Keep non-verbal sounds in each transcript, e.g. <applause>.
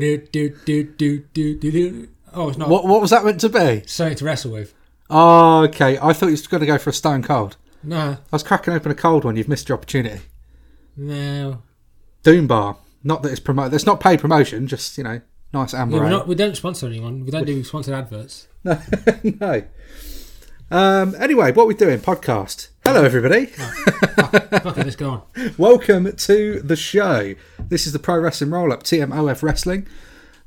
Do do do do do do do. Oh, it's not. What what was that meant to be? Something to wrestle with. Oh, okay. I thought you were going to go for a stone cold. No, I was cracking open a cold one. You've missed your opportunity. no. Doom Bar. Not that it's promoted. It's not paid promotion. Just you know, nice amber. Yeah, ale. not. We don't sponsor anyone. We don't do sponsored adverts. No, no. Um, anyway, what we doing? Podcast. Hello, everybody. Let's go on. <laughs> Welcome to the show. This is the Pro Wrestling Roll Up, TMOF Wrestling.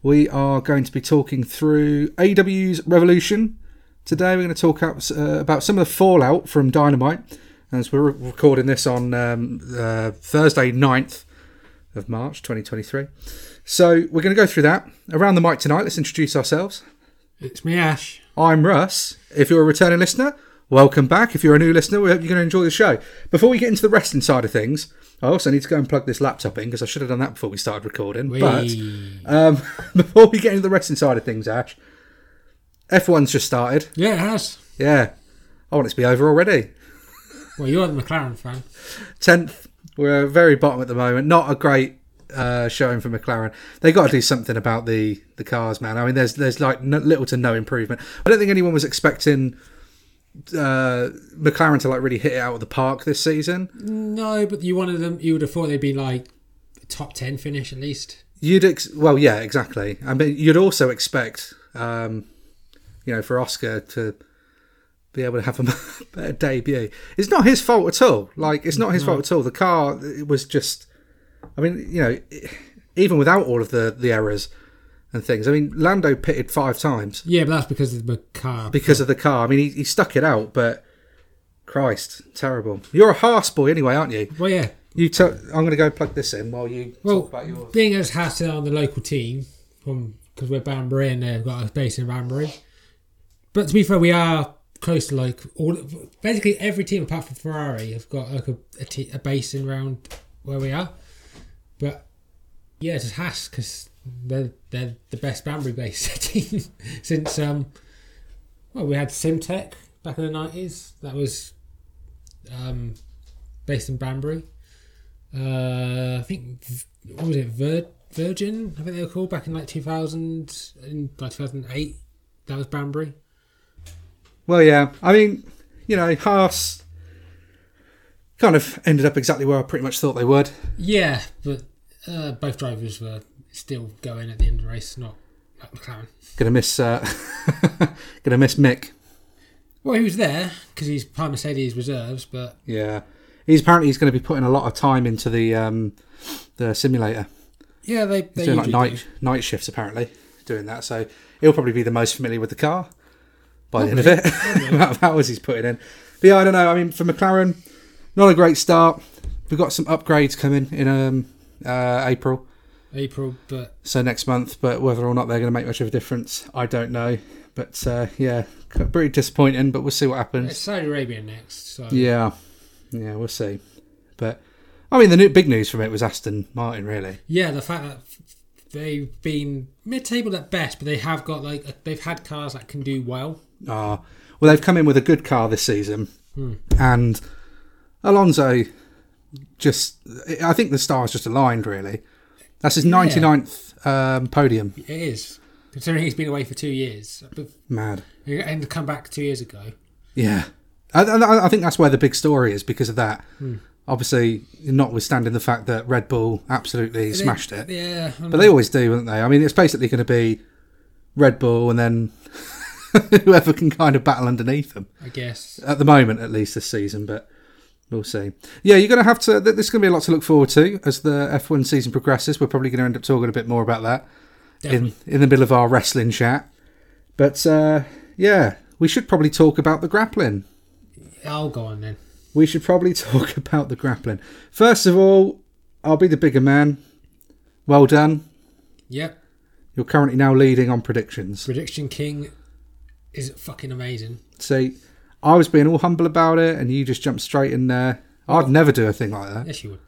We are going to be talking through AEW's Revolution. Today, we're going to talk up, uh, about some of the fallout from Dynamite. As we're recording this on um, uh, Thursday, 9th of March 2023. So, we're going to go through that. Around the mic tonight, let's introduce ourselves. It's me, Ash. I'm Russ. If you're a returning listener, welcome back. If you're a new listener, we hope you're going to enjoy the show. Before we get into the wrestling side of things, I also need to go and plug this laptop in because I should have done that before we started recording. But um, <laughs> before we get into the wrestling side of things, Ash, F1's just started. yeah, it has. Yeah, I want it to be over already. Well, you're the McLaren fan. Tenth, we're very bottom at the moment. Not a great uh, showing for McLaren. They got to do something about the the cars, man. I mean, there's there's like no, little to no improvement. I don't think anyone was expecting uh, McLaren to like really hit it out of the park this season. No, but you wanted them. You would have thought they'd be like top ten finish at least. You'd ex- well, yeah, exactly. I mean, you'd also expect, um, you know, for Oscar to be able to have a <laughs> better debut. It's not his fault at all. Like, it's not his fault at all. The car it was just. I mean, you know, even without all of the the errors and things. I mean, Lando pitted five times Yeah, but that's because of the car. because of the car. I mean, he, he stuck it out, but Christ, terrible. You're a Haas boy anyway, aren't you? well, yeah. You. T- I'm going to go plug this in while you Well, talk about yours. being as Haas on the local team, from because we're Banbury and they've got a base in Banbury. But to be fair, we are close to like all. Basically, every team apart from Ferrari have got like a, a, a base in around where we are. But yeah, it's just Haas because they're they're the best Banbury based <laughs> team since um. Well, we had Simtek back in the nineties. That was um, based in Banbury. Uh, I think what was it? Vir- Virgin, I think they were called back in like 2000, in like 2008. That was Banbury. Well, yeah. I mean, you know, Haas kind of ended up exactly where I pretty much thought they would. Yeah, but uh, both drivers were still going at the end of the race, not McLaren. Gonna miss, uh, <laughs> gonna miss Mick. Well, he was there because he's part of Mercedes reserves, but Yeah, he's apparently he's going to be putting a lot of time into the um, the simulator. yeah, they they doing like night night shifts apparently, doing that. So he'll probably be the most familiar with the car by the end of it. the amount of hours he's putting in. But yeah, I don't know. I mean, for McLaren, not a great start. We've got some upgrades coming in um, uh, April. April, but so next month. But whether or not they're going to make much of a difference, I don't know. But uh, yeah, pretty disappointing. But we'll see what it's happens. Saudi Arabia next. So Yeah, yeah, we'll see. But I mean, the new, big news from it was Aston Martin, really. yeah, the fact that they've been mid-table at best, but they have got like they've had cars that can do well. Ah, well, they've come in with a good car this season, and Alonso just. I think the stars just aligned, really. That's his 99th um, podium. It is considering he's been away for two years, Mad. and come back two years ago. Yeah, I, I, I think that's where the big story is because of that. Obviously, notwithstanding the fact that Red Bull absolutely smashed it, Yeah, I but they always do, don't they? I mean, it's basically going to be Red Bull and then <laughs> whoever can kind of battle underneath them I guess. at the moment, at least this season. But we'll see. Yeah, you're going to have to. th- There's going to be a lot to look forward to as the F1 season progresses. We're probably going to end up talking a bit more about that in in the middle of our wrestling chat. But uh, yeah, we should probably talk about the grappling. I'll go on then. We should probably <laughs> talk about the grappling. First of all, I'll be the bigger man. Well done. Yep. You're currently now leading on predictions. Prediction King is fucking amazing. See, I was being all humble about it, and you just jumped straight in there. I'd never do a thing like that. Yes, you would.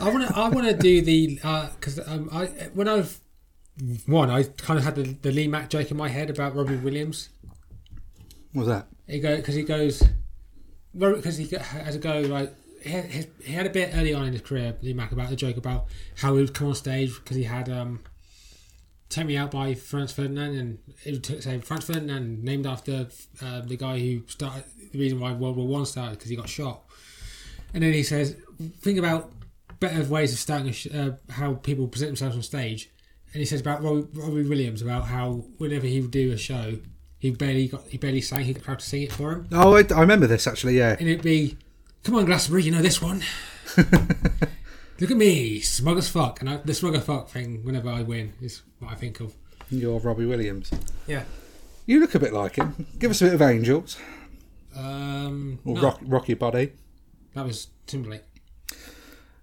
I want to. I want to do the because um, I when I've one I kind of had the, the Lee Mack joke in my head about Robbie Williams. What was that? He go because he goes because he has a go like he had, he had a bit early on in his career Lee Mack about the joke about how he would come on stage because he had um "Take Me Out" by Franz Ferdinand, and it took say Franz Ferdinand named after uh, the guy who started the reason why World War One started because he got shot. And then he says, "Think about better ways of starting a sh- uh, how people present themselves on stage." And he says about Robbie, Robbie Williams about how whenever he would do a show, he barely got he barely sang. He got crowd to sing it for him, Oh, I, I remember this actually. Yeah. and it'd be, "Come on, Glastonbury, you know this one." <laughs> Look at me, smug as fuck, and I, the smug as fuck thing. Whenever I win, is what I think of. You're Robbie Williams. Yeah. You look a bit like him. Give us a bit of Angels Um, or no, rock, Rocky Body. that was Timberlake.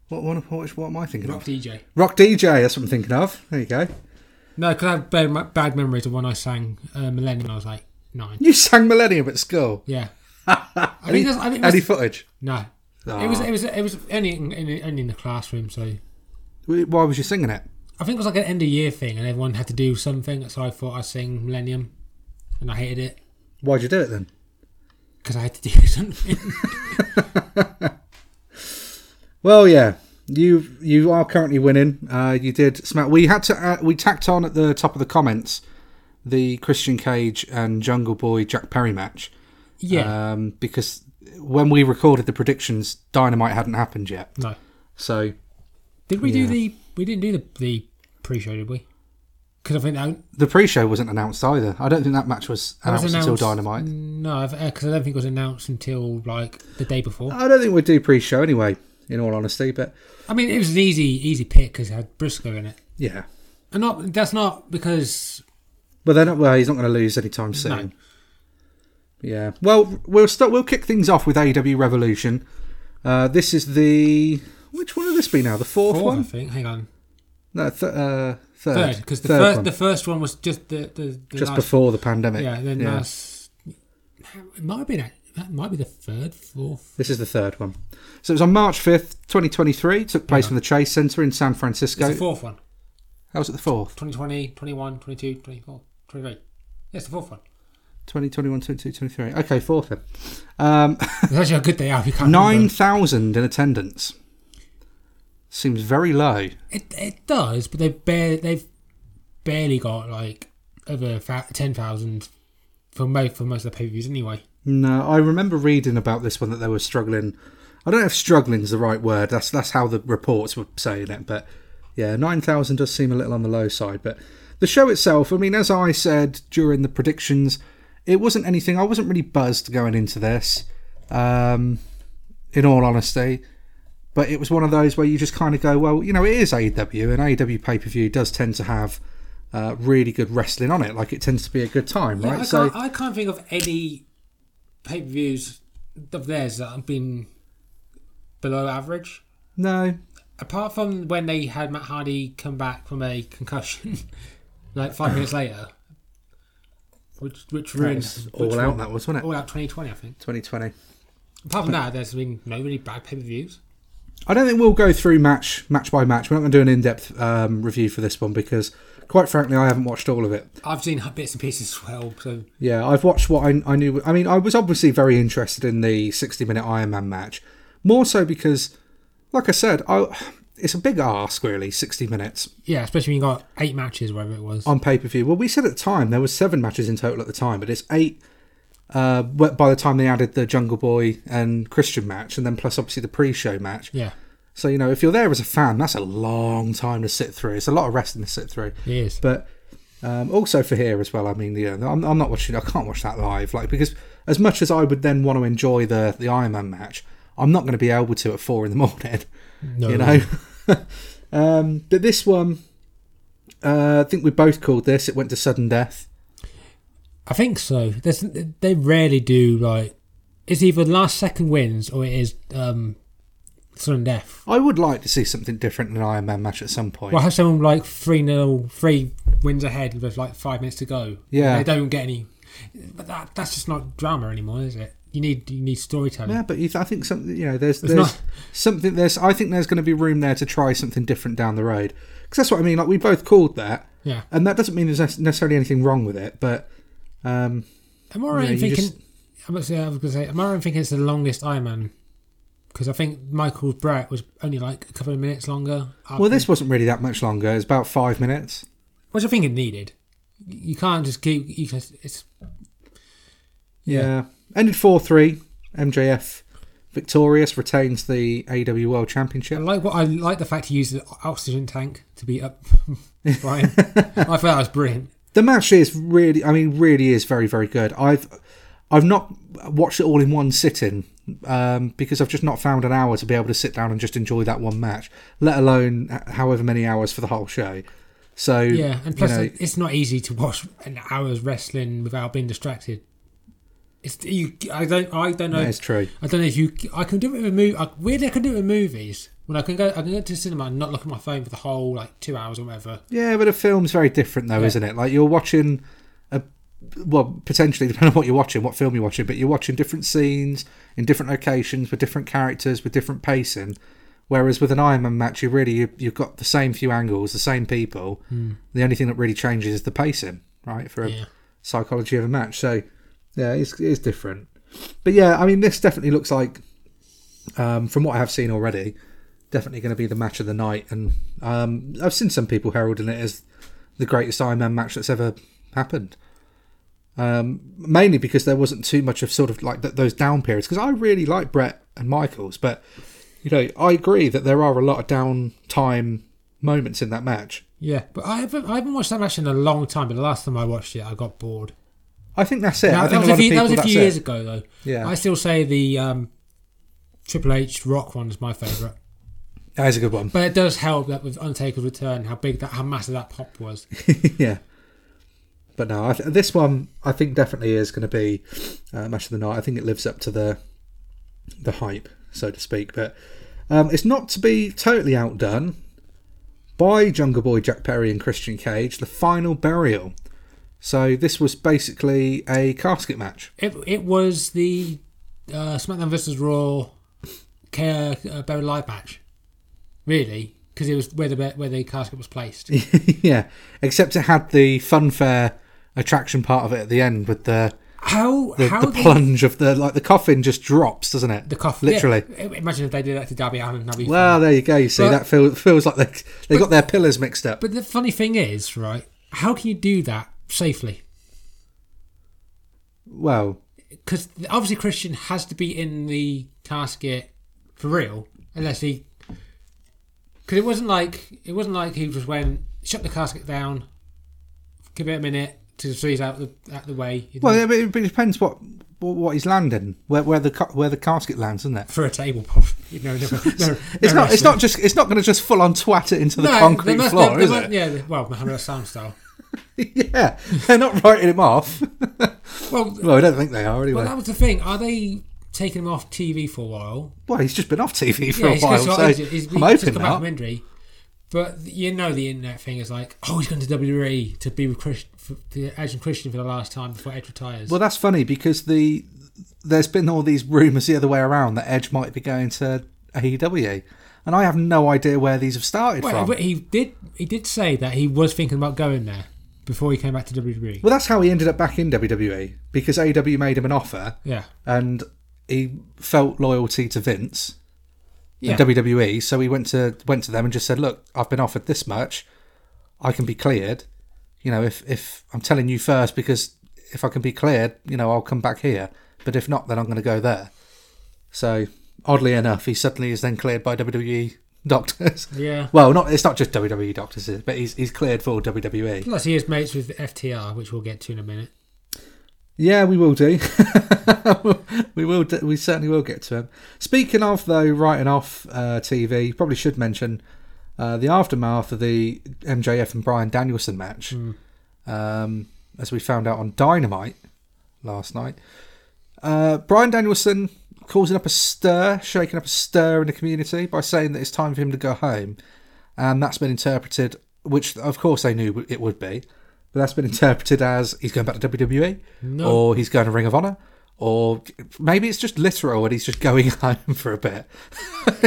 What, what, what, what am I thinking of? Rock of? DJ. Rock DJ. That's what I'm thinking of. There you go. No, because I have bad, bad memories of when I sang uh, Millennium. when I was like nine. You sang Millennium at school. Yeah. <laughs> I think that's, I think Any footage? no. Ah. It was it was it was only in, in, only in the classroom, so Why was you singing it? I think it was like an end of year thing, and everyone had to do something. So I thought I'd sing Millennium, and I hated it Why'd you do it then? because I had to <laughs> do something. <laughs> Well, yeah, you you are currently winning. Uh, you did smack. We had to uh, we tacked on at the top of the comments the Christian Cage and Jungle Boy Jack Perry match. yeah. Um, because when we recorded the predictions, Dynamite hadn't happened yet. no. So Did we Yeah. do the? We didn't do the the pre-show, did we? Because I think that, the pre-show wasn't announced either. I don't think that match was that was announced, announced. until Dynamite. No, because I don't think it was announced until like the day before. I don't think we'd do pre-show anyway. In all honesty, but I mean, it was an easy easy pick because it had Briscoe in it, yeah. and not that's not because But then, well, he's not going to lose anytime soon. No. Yeah. Well, we'll start. We'll kick things off with AEW Revolution. Uh, this is the which one will this be now? The fourth, fourth, I one? think. Hang on, No, th- uh, third. third because the Third first one. the first one was just the the, the just last, before the pandemic. yeah. Then yeah. that's it might have been a- that might be the third, fourth. This is the third one. So it was on March fifth, twenty twenty three. Took place Yeah. from the Chase Center in San It's Francisco. the fourth one. How was it the fourth? 2020, 21, 22, 24, 23. Yes, the fourth one. 2021, 22, 23. Okay, fourth then. Um, It's actually a good day out. You can't <laughs> Nine remember. thousand in attendance. Seems very low. It it does, but they've barely they've barely got like over ten thousand for most for most of the pay per views anyway. No, I remember reading about this one that they were struggling. I don't know if struggling is the right word. That's that's how the reports were saying it. But yeah, nine thousand does seem a little on the low side. But the show itself, I mean, as I said during the predictions, it wasn't anything. I wasn't really buzzed going into this. Um, in all honesty, but it was one of those where you just kind of go, well, you know, it is AEW, and AEW pay per view does tend to have uh, really good wrestling on it. Like it tends to be a good time, Yeah, right? I, So can't, I can't think of any pay per views of theirs that have been below average. no, Apart from when they had Matt Hardy come back from a concussion, <laughs> like five minutes later, which which that ruined which all out. ruined- That was, wasn't it? all out 2020, I think. 2020. Apart from that, there's been no really bad pay per views. I don't think we'll go through match match by match. We're not going to do an in depth um, review for this one because, quite frankly, I haven't watched all of it. I've seen bits and pieces as well, so Yeah, I've watched what I, I knew. I mean, I was obviously very interested in the 60 minute Iron Man match, more so because, like I said, I, it's a big ask really. 60 minutes yeah, especially when you got eight matches, whatever it was. on pay per view. Well, we said at the time there was seven matches in total at the time, but it's eight. Uh, by the time they added the Jungle Boy and Christian match, and then plus obviously the pre-show match, yeah, So you know, if you're there as a fan, that's a long time to sit through. It's a lot of wrestling to sit through. Yes. But um, also for here as well. I mean, yeah, I'm, I'm not watching. I can't watch that live, like because as much as I would then want to enjoy the the Iron Man match, I'm not going to be able to at four in the morning. No, You know. <laughs> um, but this one, uh, I think we both called this. It went to sudden death. I think so. There's, they rarely do like it's either last second wins or it is um, sudden death. I would like to see something different in an Iron Man match at some point. Well, have someone like three nil, three wins ahead with like five minutes to go. Yeah. they don't get any. But that that's just not drama anymore, is it? You need you need storytelling. Yeah, but you I think something you know there's It's there's not- something there's I think there's going to be room there to try something different down the road because that's what I mean. Like we both called that, Yeah, and that doesn't mean there's necessarily anything wrong with it, but um, am I right Yeah, in thinking? just- I was, I was going to say, am I right in thinking it's the longest Iron Man? Because I think Michael Bret was only like a couple of minutes longer. well, this wasn't really that much longer. It's about five minutes. which I think it needed. You can't just keep. You can, it's Yeah. Ended 4 3. MJF victorious, retains the AEW World Championship. I like what I like the fact he used the oxygen tank to be up <laughs> Bryan. I thought that was brilliant. The match is really, I mean, really is very, very good. I've I've not watched it all in one sitting um, because I've just not found an hour to be able to sit down and just enjoy that one match, let alone however many hours for the whole show. So Yeah, and plus you know, it's not easy to watch an hour's wrestling without being distracted. It's you. I don't. I don't know. that is true. I don't know if you. I can do it with movie. Weirdly, I can do it with movies. When I can go, I can go to the cinema and not look at my phone for the whole like two hours or whatever. Yeah, but a film's very different though, Yeah. isn't it? Like you're watching a well, potentially <laughs> depending on what you're watching, what film you're watching, but you're watching different scenes in different locations with different characters with different pacing. Whereas with an Iron Man match, you really you, you've got the same few angles, the same people. The only thing that really changes is the pacing, right? For a Yeah. psychology of a match. So yeah, it's, it's different. But yeah, I mean, this definitely looks like, um, from what I have seen already, definitely going to be the match of the night. And um, I've seen some people heralding it as the greatest Iron Man match that's ever happened. Um, mainly because there wasn't too much of sort of like th- those down periods. Because I really like Bret and Michaels, but you know, I agree that there are a lot of downtime moments in that match. Yeah, but I haven't. I haven't watched that match in a long time. But the last time I watched it, I got bored. I think that's it. Now, that, was a a few, that was a few it. years ago, though. Yeah, I still say the um, Triple H Rock one is my favourite. That is a good one. But it does help that with Undertaker's return, how big that, how massive that pop was. <laughs> yeah. But no, I th- this one I think definitely is going to be uh, match of the night. I think it lives up to the the hype, so to speak. But um, it's not to be totally outdone by Jungle Boy, Jack Perry, and Christian Cage. The final burial. So this was basically a casket match. It it was the uh, SmackDown vs Raw uh, Buried Live match, really, because it was where the where the casket was placed. <laughs> yeah, except it had the funfair attraction part of it at the end with the How the, how the they- plunge of the like the coffin just drops, doesn't it? the coffin literally. yeah. Imagine if they did that to Darby and Darby. Well, there you go. You see, But- that feel, feels like they they got their pillars mixed up. but the funny thing is, right? How can you do that safely? Well, Because obviously Christian has to be in the casket for real, unless he. Because it wasn't like it wasn't like he just went shut the casket down, give it a minute to so he's out the out the way. Well, yeah, but it, but it depends what what he's landing, where where the where the casket lands, isn't it? for a table, probably. No, no, no, It's no not. It's not just. It's not going to just full on twat it into the No, concrete must- floor, they is must- it? Yeah, they- well, Muhammad Hassan style. <laughs> yeah, they're not writing him off. Well, well, I don't think they are anyway. well, that was the thing. Are they taking him off TV for a while? well, he's just been off TV for yeah, a while, so injured. He's, I'm he's just come back from injury. But you know the internet thing is like, oh, he's going to WWE to be with Chris, for, Edge and Christian for the last time before Edge retires. Well, that's funny because the there's been all these rumours the other way around that Edge might be going to AEW, and I have no idea where these have started Well, from. he did. He did say that he was thinking about going there before he came back to. WWE. Well, that's how he ended up back in WWE because AEW made him an offer Yeah, and he felt loyalty to Vince yeah. and WWE, so he went to went to them and just said, "Look, I've been offered this much. I can be cleared. You know, if if I'm telling you first because if I can be cleared, you know, I'll come back here. But if not, then I'm going to go there." So, oddly enough, he suddenly is then cleared by WWE doctors. <laughs> yeah. Well, not it's not just WWE doctors, but he's he's cleared for. WWE. Plus, he is mates with FTR, which we'll get to in a minute. Yeah, we will do. <laughs> we will. Do, we certainly will get to him. Speaking of though, writing off uh, TV, probably should mention uh, the aftermath of the MJF and Bryan Danielson match, um, as we found out on Dynamite last night. Uh, Bryan Danielson causing up a stir, shaking up a stir in the community by saying that it's time for him to go home, and that's been interpreted, which of course they knew it would be, but that's been interpreted as he's going back to WWE, No. or he's going to Ring of Honor, or maybe it's just literal and he's just going <laughs> home for a bit.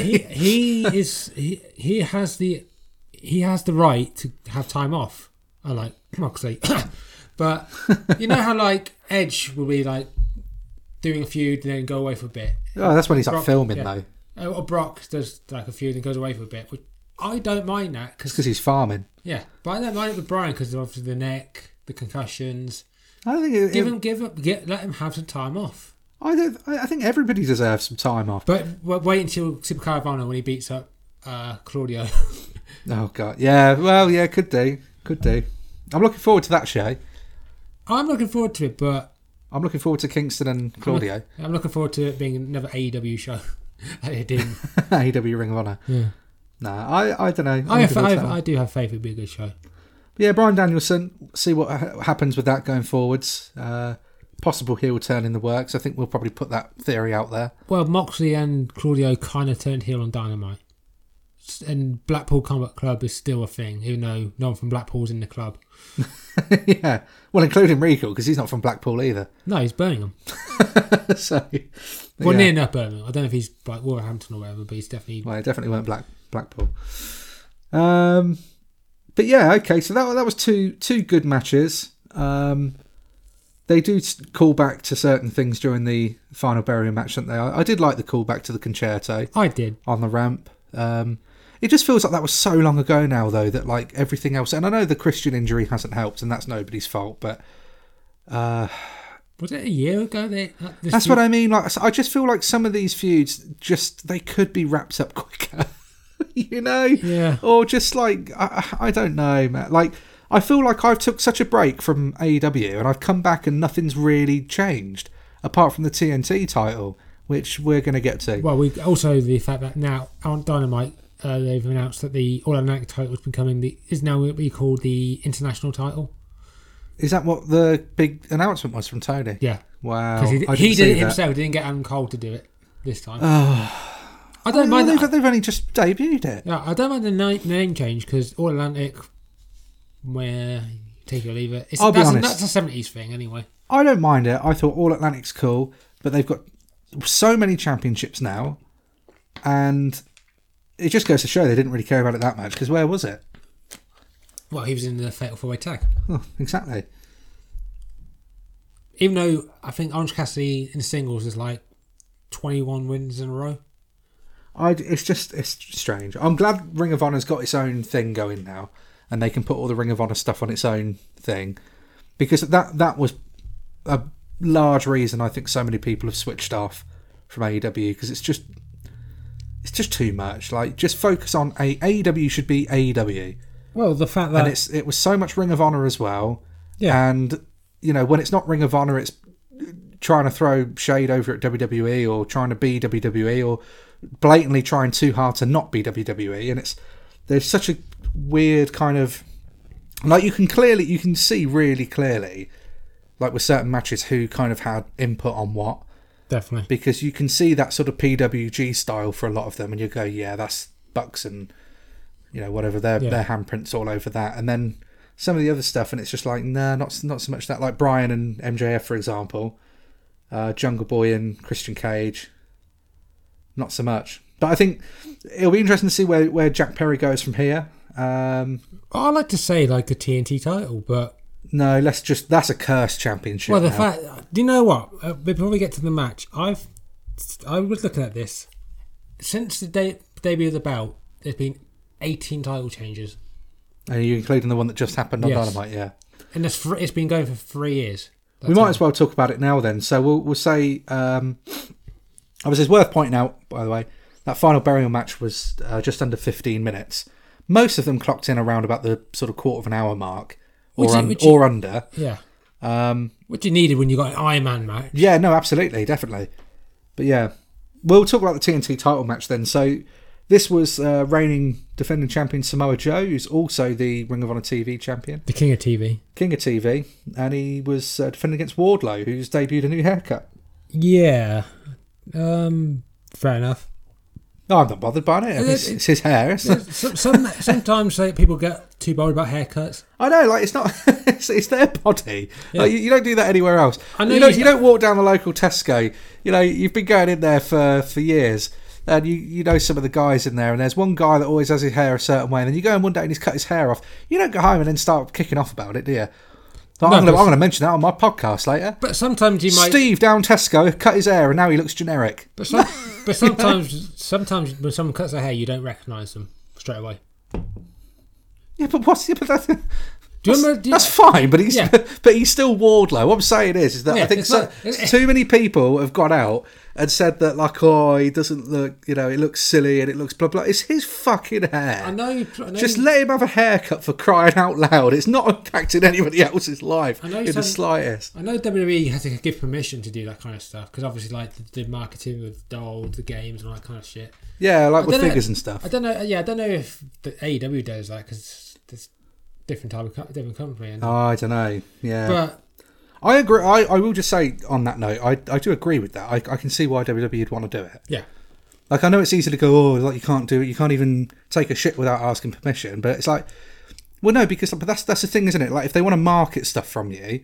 he he is he, he has the he has the right to have time off. I like Moxley, <coughs> but you know how like Edge will be like doing a feud and then go away for a bit. Oh, that's when he's like filming yeah. though. Uh, Or Brock does like a feud and goes away for a bit. Which I don't mind that because he's farming. yeah, but I don't mind it with Bryan because obviously the neck, the concussions. I don't think it, Give it- him, give up, get let him have some time off. I don't. I think everybody deserves some time off. But wait until Supercard of Honor when he beats up uh, Claudio. <laughs> Oh god, yeah. Well, yeah, could do, could do. I'm looking forward to that show. I'm looking forward to it, but I'm looking forward to Kingston and Claudio. I'm looking forward to it being another AEW show. <laughs> AEW <laughs> Ring of Honor. Yeah. Nah, I, I don't know. I, have, I, have. I do have faith it'd be a good show. But yeah, Bryan Danielson. See what ha- happens with that going forwards. Uh, possible heel turn in the works. I think we'll probably put that theory out there. Well, Moxley and Claudio kind of turned heel on Dynamite. And Blackpool Combat Club is still a thing, even though no one from Blackpool's in the club. <laughs> yeah, well, including Regal because he's not from Blackpool either. <laughs> No, he's Birmingham. so, Well, yeah. near enough Birmingham. I don't know if he's like Wolverhampton or whatever, but he's definitely. Well, it definitely weren't Black Blackpool. Um, but yeah, okay. So that that was two two good matches. Um, they do call back to certain things during the final burial match, don't they? I, I did like the call back to the Con-Chair-To I did. on the ramp. Um, it just feels like that was so long ago now, though, that like everything else. And I know the Christian injury hasn't helped, and that's nobody's fault. But uh, Was it a year ago? This that's what I mean. Like, I just feel like some of these feuds just they could be wrapped up <laughs> quicker. <laughs> you know? Yeah. or just like I, I don't know, man. Like I feel like I've took such a break from AEW, and I've come back and nothing's really changed apart from the TNT title, which we're going to get to. Well, we also the fact that now on Dynamite uh, they've announced that the All Atlantic title is becoming the is now what we call the international title. Is that what the big announcement was from Tony? Yeah, Wow, he, he did it himself. Didn't get Adam Cole to do it this time. <sighs> Oh, I don't mind they've, that. they've only just debuted it. Yeah, I don't mind the name change because All Atlantic, where take it or leave it. It's, I'll be that's, honest. that's a seventies thing anyway. I don't mind it. I thought All Atlantic's cool, but they've got so many championships now, and it just goes to show they didn't really care about it that much. Because where was it? Well, he was in the Fatal Four Way Tag. Oh, exactly. Even though I think Orange Cassidy in singles is like twenty one wins in a row. I, it's just it's strange. I'm glad Ring of Honor's got its own thing going now, and they can put all the Ring of Honor stuff on its own thing, because that that was a large reason I think so many people have switched off from AEW because it's just it's just too much. Like just focus on a AEW should be AEW, Well, the fact that and it's it was so much Ring of Honor as well, yeah, and you know when it's not Ring of Honor, it's trying to throw shade over at WWE or trying to be WWE or blatantly trying too hard to not be WWE, and it's there's such a weird kind of like you can clearly you can see really clearly like with certain matches who kind of had input on what definitely. because you can see that sort of PWG style for a lot of them, and you go, yeah, that's Bucks and you know whatever their Yeah. their handprints all over that, and then some of the other stuff, and it's just like, nah, not not so much that. Like Bryan and MJF, for example, uh, Jungle Boy and Christian Cage, not so much. But I think it'll be interesting to see where where Jack Perry goes from here. Um, I like to say like a TNT title, but no, let's just that's a cursed championship. well, the now. fact. Do you know what? Uh, before we get to the match, I've I was looking at this since the de- debut of the belt. There's been 18 title changes, Are you including the one that just happened on Yes. Dynamite? Yeah. and it's it's been going for three years. we might as well talk about it now then. So we'll we'll say um, obviously it's worth pointing out by the way that final burial match was uh, just under 15 minutes. Most of them clocked in around about the sort of quarter of an hour mark or you- un- you- or under. Yeah, Um, what you needed when you got an Iron Man match. yeah, no, absolutely, definitely. But yeah, we'll talk about the TNT title match then. So this was uh, reigning defending champion Samoa Joe, who's also the Ring of Honor TV champion, The King of TV. King of TV, and he was uh, defending against Wardlow, who's debuted a new haircut. Yeah, um, fair enough. No, I'm not bothered by it. It's, it's his hair. It's not- some, some sometimes like, people get too bothered about haircuts. I know, like it's not. <laughs> it's, it's their body. Yeah. Like, you, you don't do that anywhere else. I know you, don't, you- you don't walk down the local Tesco. You know, you've been going in there for for years, and you you know some of the guys in there. And there's one guy that always has his hair a certain way. And then you go in one day and he's cut his hair off. You don't go home and then start kicking off about it, do you? No, I'm going to mention that on my podcast later. But sometimes you might. Steve down Tesco cut his hair and now he looks generic. But, some, <laughs> but sometimes, sometimes when someone cuts their hair, you don't recognise them straight away. Yeah, but what's yeah, but that's, <laughs> Do you that's, remember? that's fine. But he's Yeah. <laughs> but he's still Wardlow. What I'm saying is, is that I think so, like- too many people have gone out and said that like, oh, he doesn't look, you know, it looks silly and it looks blah blah. It's his fucking hair. I know. you- I know Just you- let him have a haircut for crying out loud. It's not impacting anybody else's life I know in the slightest. I know WWE has to give permission to do that kind of stuff because obviously, like the, the marketing with dolls, the games, and all that kind of shit. Yeah, like with don't know- figures and stuff. I don't know. Yeah, I don't know if the AEW does that because it's different type of different company. And, Oh, I don't know. Yeah, but I agree. I, I will just say on that note, I, I do agree with that. I, I can see why WWE would want to do it. yeah, Like I know it's easy to go, oh, like you can't do it. You can't even take a shit without asking permission. But it's like, well, no, because but that's that's the thing, isn't it? Like if they want to market stuff from you,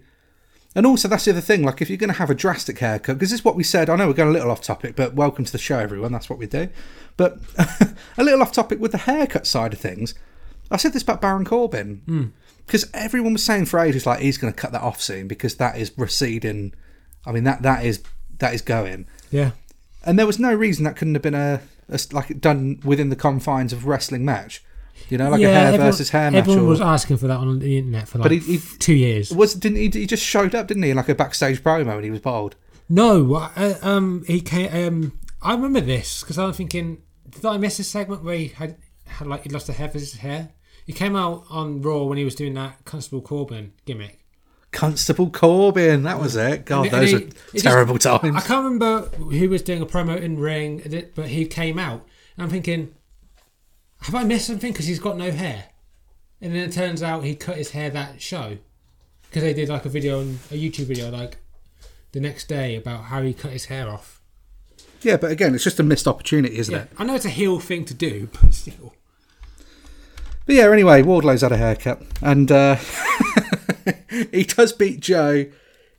and also that's the other thing. Like if you're going to have a drastic haircut, because this is what we said. I know we're going a little off topic, but welcome to the show, everyone. That's what we do. But <laughs> a little off topic with the haircut side of things. I said this about Baron Corbin hmm. Because everyone was saying for ages like he's going to cut that off soon because that is receding. I mean that that is that is going yeah. and there was no reason that couldn't have been a, a like done within the confines of wrestling match. You know, like a hair everyone, versus hair match. Everyone Or, was asking for that on the internet for like But he- he- two years. was didn't he? He just showed up, didn't he, in like a backstage promo when he was bald. No, uh, um, he came. Um, I remember this because I was thinking, did I miss a segment where he had, had like he lost a hair of his hair? He came out on Raw when he was doing that Constable Corbin gimmick. Constable Corbin, that was it. God, And- and those he- are terrible just- terrible I can't remember who was doing a promo in ring, but he came out. And I'm thinking, have I missed something? Because he's got no hair. And then it turns out he cut his hair that show because they did like a video on a YouTube video like the next day about how he cut his hair off. Yeah, but again, it's just a missed opportunity, isn't Yeah, it? I know it's a heel thing to do, <laughs> but still. But yeah, anyway, Wardlow's had a haircut, and uh, <laughs> he does beat Joe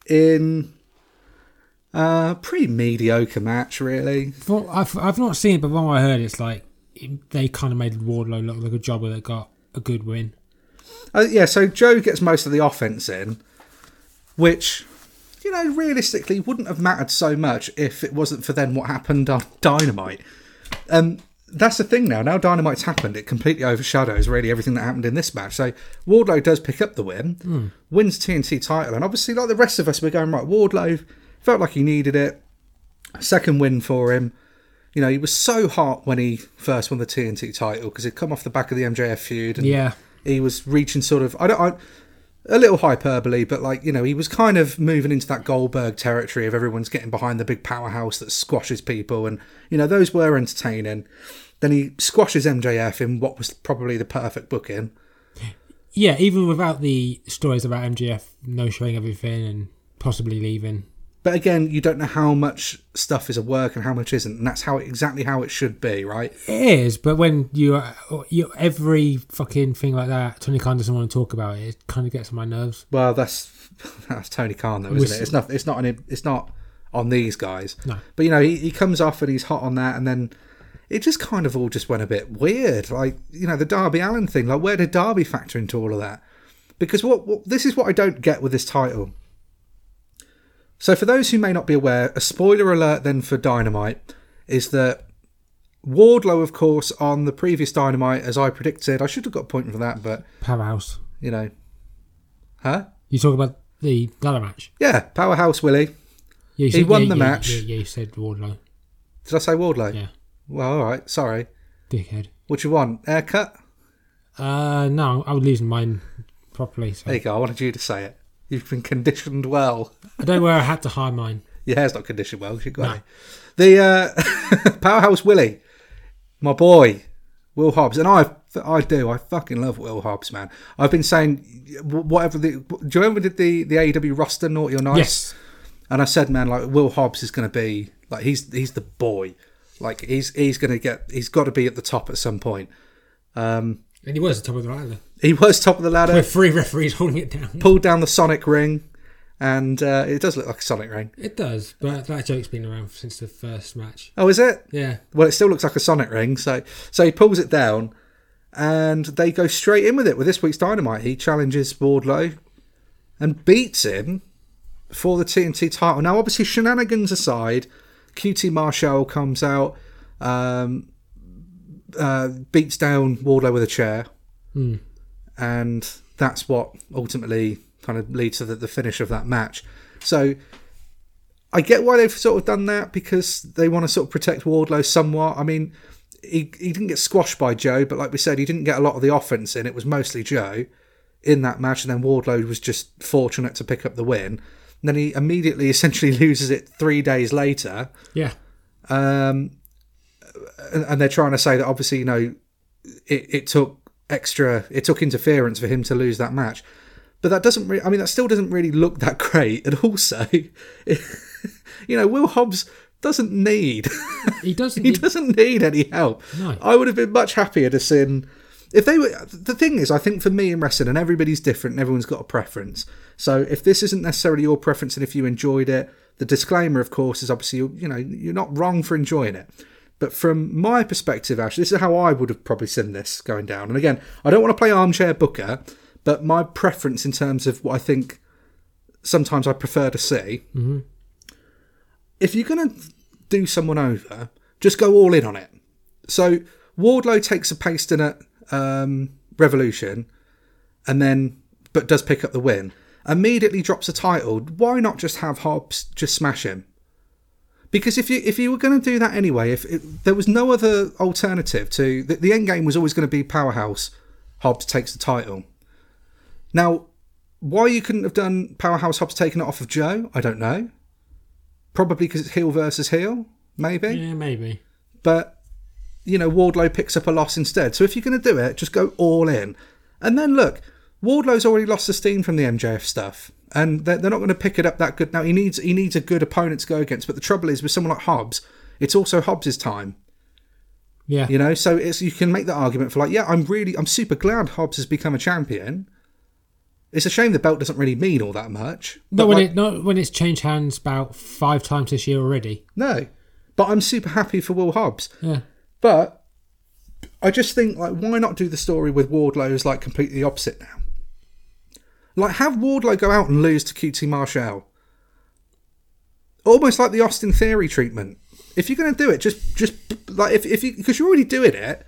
in a pretty mediocre match, really. Well, I've, I've not seen it, but from what I heard, it's like they kind of made Wardlow look like a jobber that got a good win. Uh, yeah, so Joe gets most of the offense in, which, you know, realistically wouldn't have mattered so much if it wasn't for then what happened on <laughs> Dynamite. Um, that's the thing now. Now Dynamite's happened, it completely overshadows really everything that happened in this match. So Wardlow does pick up the win, hmm. wins TNT title, and obviously, like the rest of us, we're going right. Wardlow felt like he needed it. Second win for him. You know, he was so hot when he first won the TNT title because he'd come off the back of the MJF feud. And Yeah. he was reaching sort of I don't I, a little hyperbole, but like you know he was kind of moving into that Goldberg territory of everyone's getting behind the big powerhouse that squashes people, and you know those were entertaining. Then he squashes MJF in what was probably the perfect booking. Yeah, even without the stories about MJF no showing everything and possibly leaving. But again, you don't know how much stuff is a work and how much isn't, and that's how exactly how it should be, right? It is, but when you, uh, you every fucking thing like that, Tony Khan doesn't want to talk about it. It kind of gets on my nerves. Well, that's <laughs> that's Tony Khan, though, isn't it? It's not. It's not on. It's not on these guys. No. But you know, he, he comes off and he's hot on that, and then it just kind of all just went a bit weird. Like you know, the Darby Allin thing. Like, where did Darby factor into all of that? Because what, what this is what I don't get with this title. So, for those who may not be aware, a spoiler alert then for Dynamite is that Wardlow, of course, on the previous Dynamite, as I predicted, I should have got a point for that, but Powerhouse. you know, huh? You talk about the ladder match. Yeah, Powerhouse Willie. Yeah, He won the yeah, match. Yeah, yeah, you said Wardlow. Did I say Wardlow? Yeah, Well, all right. Sorry. dickhead. What you want? Haircut? Uh, no, I was losing mine properly. So There you go. I wanted you to say it. You've been conditioned well. I don't wear a hat to hide mine. Your hair's not conditioned well. You've got No. The uh, <laughs> Powerhouse Willie, my boy, Will Hobbs, and I, I do. I fucking love Will Hobbs, man. I've been saying whatever the. Do you remember did the the AEW roster naughty or nice? Yes. And I said, man, like Will Hobbs is going to be like he's he's the boy. Like he's he's going to get he's got to be at the top at some point. Um, And he was at the top of the ladder. He was top of the ladder. With three referees holding it down. pulled down the Sonic ring, and uh, it does look like a Sonic ring. It does, but that joke's been around since the first match. Oh, is it? Yeah. Well, it still looks like a Sonic ring. So, so he pulls it down, and they go straight in with it. With this week's Dynamite, he challenges Wardlow and beats him for the TNT title. Now, obviously, shenanigans aside, QT Marshall comes out, um, uh, beats down Wardlow with a chair, Hmm. And that's what ultimately kind of leads to the, the finish of that match. So I get why they've sort of done that because they want to sort of protect Wardlow somewhat. I mean, he, he didn't get squashed by Joe, but like we said, he didn't get a lot of the offense in. It was mostly Joe in that match, and then Wardlow was just fortunate to pick up the win. And then he immediately <laughs> essentially loses it three days later. Yeah. Um, and, and they're trying to say that obviously, you know, it, it took extra, it took interference for him to lose that match. But that doesn't really, I mean, that still doesn't really look that great. And also, <laughs> you know, Will Hobbs doesn't need, <laughs> He doesn't. he he- doesn't need any help. No. I would have been much happier to see if they were. The thing is, I think for me in wrestling, and everybody's different, and everyone's got a preference. So if this isn't necessarily your preference, and if you enjoyed it, the disclaimer, of course, is obviously you know you're not wrong for enjoying it. But from my perspective, actually, this is how I would have probably seen this going down. And again, I don't want to play armchair booker, but my preference in terms of what I think sometimes I prefer to see. If you're going to do someone over, just go all in on it. So Wardlow takes a pasting at um, Revolution, and then but does pick up the win. Immediately drops a title. Why not just have Hobbs just smash him? Because if you if you were going to do that anyway, if it, there was no other alternative to the, the end game was always going to be powerhouse. Hobbs takes the title. Now, why you couldn't have done powerhouse Hobbs taking it off of Joe, I don't know. Probably because it's heel versus heel, maybe yeah, maybe. but you know Wardlow picks up a loss instead. So if you're going to do it, just go all in. And then look, Wardlow's already lost the steam from the MJF stuff, and they're, they're not going to pick it up that good now. He needs he needs a good opponent to go against. But the trouble is with someone like Hobbs, it's also Hobbs's time. Yeah. You know, so it's you can make that argument for like, yeah, I'm really I'm super glad Hobbs has become a champion. It's a shame the belt doesn't really mean all that much. But when like- it not when it's changed hands about five times this year already. no, but I'm super happy for Will Hobbs. Yeah. But I just think like why not do the story with Wardlow as like completely opposite now? Like have Wardlow go out and lose to QT Marshall. Almost like the Austin Theory treatment. If you're going to do it, just just like if if you because you're already doing it,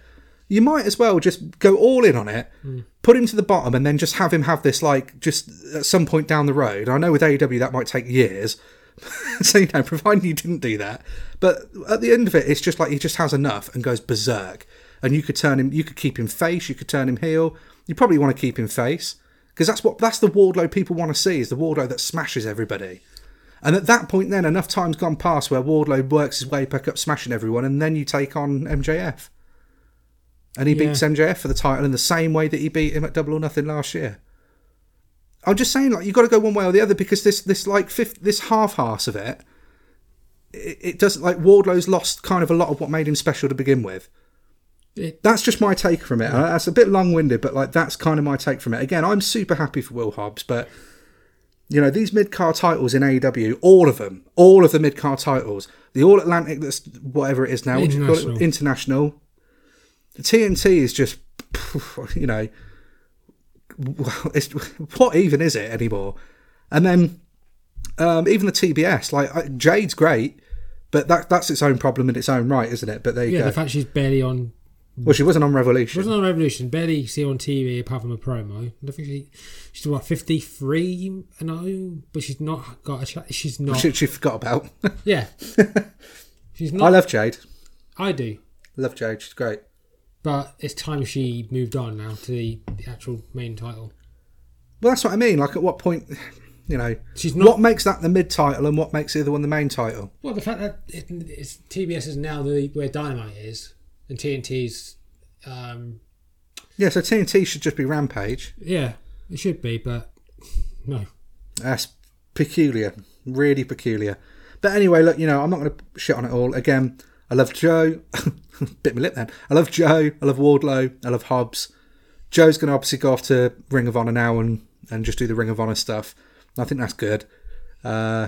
you might as well just go all in on it, hmm. put him to the bottom, and then just have him have this like just at some point down the road. I know with AEW that might take years, <laughs> so you know, providing you didn't do that. But at the end of it, it's just like he just has enough and goes berserk. And you could turn him, you could keep him face, you could turn him heel. You probably want to keep him face because that's what that's the Wardlow people want to see is the Wardlow that smashes everybody. And at that point, then enough time's gone past where Wardlow works his way back up, smashing everyone, and then you take on MJF. And he Yeah. beats MJF for the title in the same way that he beat him at Double or Nothing last year. I'm just saying, like you've got to go one way or the other because this this like fifth this half half of it, it, it doesn't like Wardlow's lost kind of a lot of what made him special to begin with. It- That's just my take from it. Uh, That's a bit long winded, but like that's kind of my take from it. Again, I'm super happy for Will Hobbs, but you know these mid card titles in AEW, all of them, all of the mid card titles, the All Atlantic, that's whatever it is now, what you call it? International. International. The TNT is just, you know, <laughs> it's, what even is it anymore? And then um, even the TBS, like Jade's great, but that that's its own problem in its own right, isn't it? But there you Yeah, go. the fact she's barely on well, she wasn't on Revolution. She wasn't on Revolution, barely see her on TV apart from a promo. I don't think she she's what fifty three and oh, but she's not got a she's not she, she forgot about. <laughs> yeah. She's not. I love Jade. I do, Love Jade. She's great. but it's time she moved on now to the, the actual main title. Well, that's what I mean. Like, at what point, you know, She's not. what makes that the mid title and what makes the other one the main title? Well, the fact that it, it's TBS is now the where Dynamite is, and TNT's, um, Yeah, so TNT should just be Rampage. yeah, it should be, but no. That's peculiar, really peculiar. But anyway, look, you know, I'm not going to shit on it all. Again, I love Joe. <laughs> Bit my lip then. I love Joe. I love Wardlow. I love Hobbs. Joe's going to obviously go off to Ring of Honor now and, and just do the Ring of Honor stuff. I think that's good. Uh,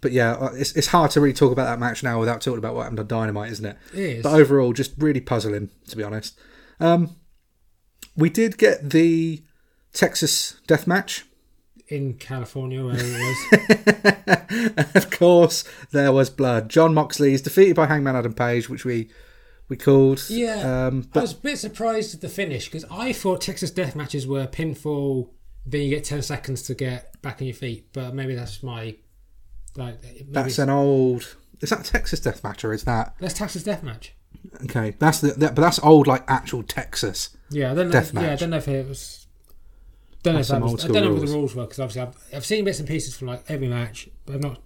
but yeah, it's, it's hard to really talk about that match now without talking about what happened on Dynamite, isn't it? It is. But overall, just really puzzling, to be honest. Um, we did get the Texas death match. in California where it was. <laughs> of course, there was blood. Jon Moxley is defeated by Hangman Adam Page, which we We called. Yeah. Um, I was a bit surprised at the finish because I thought Texas death matches were pinfall, then you get 10 seconds to get back on your feet. But maybe that's my. Like, that's an old. Is that Texas death match or is that that's Texas death match. okay? That's the that, but that's old like actual Texas. Yeah, I don't know. Yeah, I don't know if it was. Don't know if that was, I don't know what the rules were because obviously I've, I've seen bits and pieces from like every match, but I've not.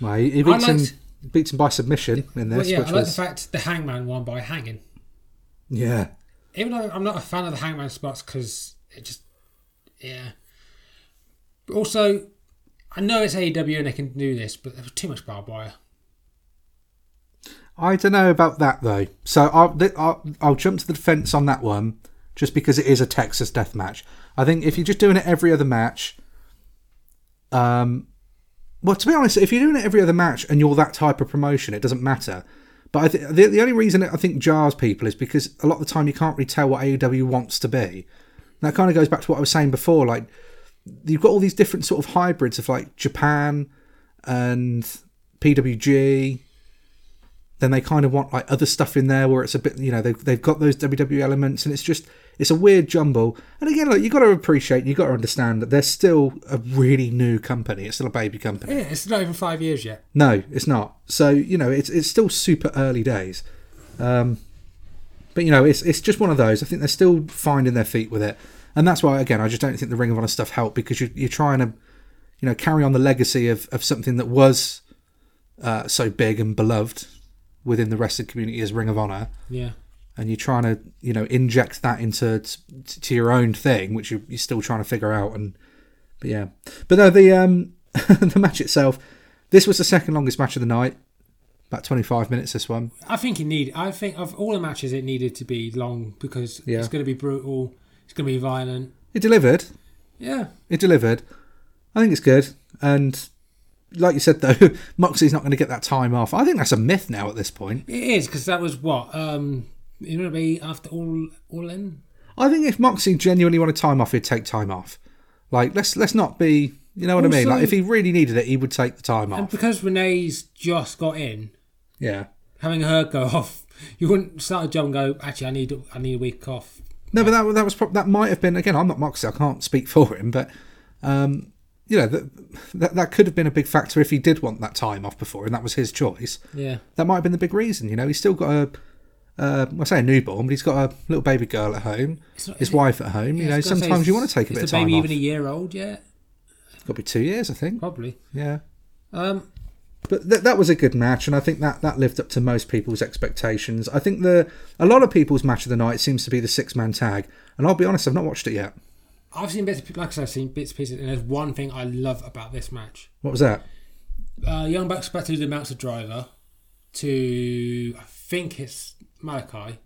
Well, he, he beats I him liked- beats him by submission in this, Well, yeah, which I like was the fact the Hangman won by hanging. yeah. Even though I'm not a fan of the Hangman spots because it just, yeah. But also, I know it's AEW and they can do this, but there was too much barbed wire. I don't know about that though. So I'll, I'll I'll jump to the defence on that one, just because it is a Texas death match. I think if you're just doing it every other match, um, well, to be honest, if you're doing it every other match and you're that type of promotion, it doesn't matter. But I think the, the only reason I think jars people is because a lot of the time you can't really tell what AEW wants to be. And that kind of goes back to what I was saying before. Like you've got all these different sort of hybrids of like Japan and PWG. Then they kind of want like other stuff in there where it's a bit, you know, they've, they've got those WWE elements, and it's just it's a weird jumble. And again, like you got to appreciate, you got to understand that they're still a really new company. It's still a baby company. Yeah, it's not even five years yet. No, it's not. So you know, it's it's still super early days. Um, but you know, it's it's just one of those. I think they're still finding their feet with it, and that's why again, I just don't think the Ring of Honor stuff helped because you, you're trying to, you know, carry on the legacy of of something that was uh, so big and beloved within the wrestling community as Ring of Honor, Yeah. and you're trying to you know inject that into t- to your own thing, which you, you're still trying to figure out. And but yeah, but no, the um <laughs> the match itself, this was the second longest match of the night, about 25 minutes. This one, I think it need. I think of all the matches, it needed to be long because Yeah. it's going to be brutal. It's going to be violent. it delivered. Yeah. It delivered. I think it's good, and like you said though, <laughs> Moxie's not going to get that time off. I think that's a myth now at this point. It is because that was what um, it to be after all all in. I think if Moxie genuinely wanted time off, he'd take time off. Like let's let's not be, you know what I mean? Like if he really needed it, he would take the time off. And because Renee's just got in, Yeah. having her go <laughs> off, you wouldn't start a job and go. Actually, I need I need a week off. No, but that that was that might have been again. I'm not Moxley. I can't speak for him, but um, you know that, that that could have been a big factor if he did want that time off before, and that was his choice. Yeah. That might have been the big reason. You know, he's still got a. Uh, I say a newborn, but he's got a little baby girl at home, not- his wife at home. Yeah, you know, sometimes you want to take a is bit of the time baby off. even a year old yet? It's got to be two years, I think. Probably. Yeah, Um, but th- that was a good match, and I think that that lived up to most people's expectations. I think the a lot of people's match of the night seems to be the six man tag, and I'll be honest, I've not watched it yet. I've seen bits, like I said, I've seen bits and pieces, and there's one thing I love about this match. What was that? Uh, Young Bucks back to the Meltzer driver to I think it's Malakai,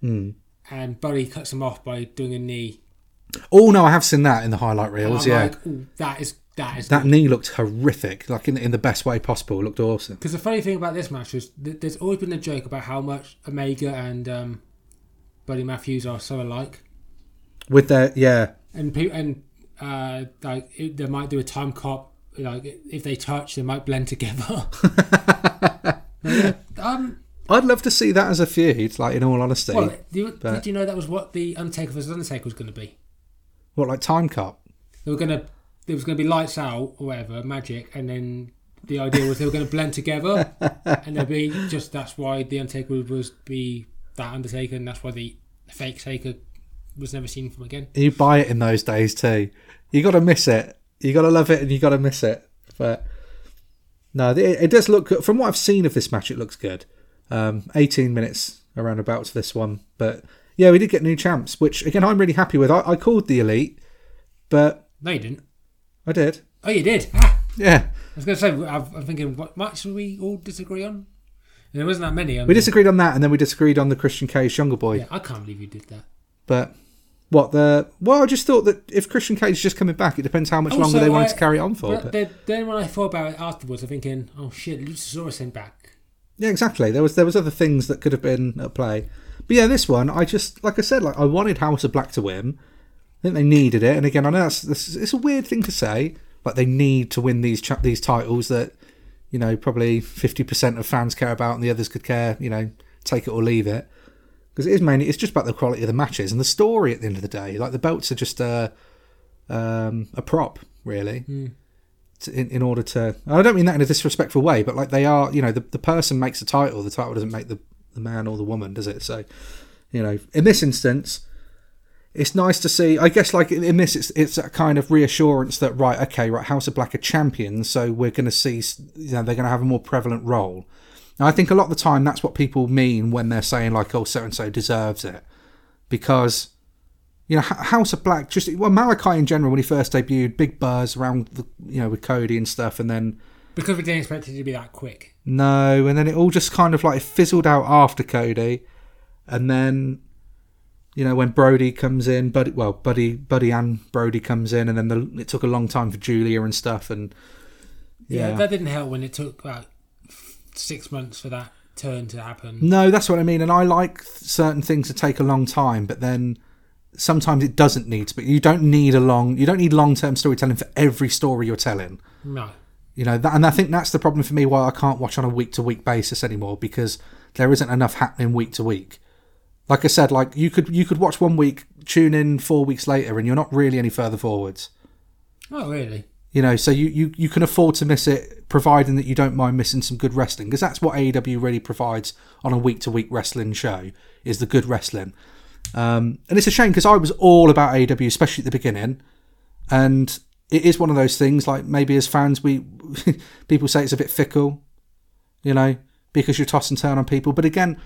Hmm. and Buddy cuts him off by doing a knee. Oh no, I have seen that in the highlight reels. Yeah, like, that is that is that knee looked horrific, like in in the best way possible. It looked awesome. Because the funny thing about this match is th- there's always been a joke about how much Omega and um, Buddy Matthews are so alike, With their yeah, and pe- and uh, like it, they might do a time cop. Like if they touch, they might blend together. <laughs> Yeah, um, I'd love to see that as a feud. Like in all honesty, well, do you, but- did you know that was what the Undertaker vs Undertaker was going to be? what like time cop? They were going to there was going to be lights out or whatever, magic, and then the idea was they were going to blend together, <laughs> and there'd be just that's why the Undertaker was, was be that Undertaker, and that's why the fake Taker was never seen from again. You buy it in those days too. You got to miss it. You got to love it, and you got to miss it. But no, it, it does look good. From what I've seen of this match, it looks good. Um, 18 minutes around about to this one, but yeah, we did get new champs, which again I'm really happy with. I, I called the elite, but No, you didn't. I did. Oh, you did. Ah, Yeah, I was going to say, I'm, I'm thinking, what match did we all disagree on? And there wasn't that many. We disagreed on that, and then we disagreed on the Christian Cage Jungle Boy. Yeah, I can't believe you did that. But what the? Well, I just thought that if Christian Cage is just coming back, it depends how much Also, longer they wanted I- to carry on for. But then, when I thought about it afterwards, I'm thinking, oh shit, Luchasaurus sent back. yeah, exactly. There was there was other things that could have been at play. But yeah, this one, I just like I said, like I wanted House of Black to win. I think they needed it, and again, I know that's this, it's a weird thing to say. but they need to win these cha- these titles that you know, probably 50% of fans care about and the others could care, you know, take it or leave it. Because it is mainly, it's just about the quality of the matches and the story at the end of the day. Like the belts are just a, um, a prop, really. To, in, in order to, I don't mean that in a disrespectful way, but like they are, you know, the, the person makes the title, the title doesn't make the, the man or the woman, does it? So, you know, in this instance, it's nice to see. I guess like in this, it's it's a kind of reassurance that right, okay, right, House of Black are champions, so we're going to see, you know, they're going to have a more prevalent role. And I think a lot of the time that's what people mean when they're saying like, oh, so and so deserves it, because you know House of Black just well Malakai in general when he first debuted, big buzz around the you know with Cody and stuff, and then Because we didn't expect it to be that quick. no, and then it all just kind of like fizzled out after Cody, and then you know when Brody comes in, Buddy, well, Buddy, Buddy and Brody comes in, and then the, it took a long time for Julia and stuff, and Yeah. yeah, that didn't help when it took about six months for that turn to happen. no, that's what I mean, and I like certain things to take a long time, but then sometimes it doesn't need to. But you don't need a long, you don't need long term storytelling for every story you're telling. No. You know, that, and I think that's the problem for me why I can't watch on a week to week basis anymore because there isn't enough happening week to week. Like I said, like you could you could watch one week, tune in four weeks later, and you're not really any further forwards. Oh, really? You know, so you, you, you can afford to miss it, providing that you don't mind missing some good wrestling, because that's what AEW really provides on a week to week wrestling show is the good wrestling. Um, and it's a shame because I was all about AEW, especially at the beginning, and it is one of those things. Like maybe as fans, we <laughs> people say it's a bit fickle, you know, because you toss and turn on people. But again,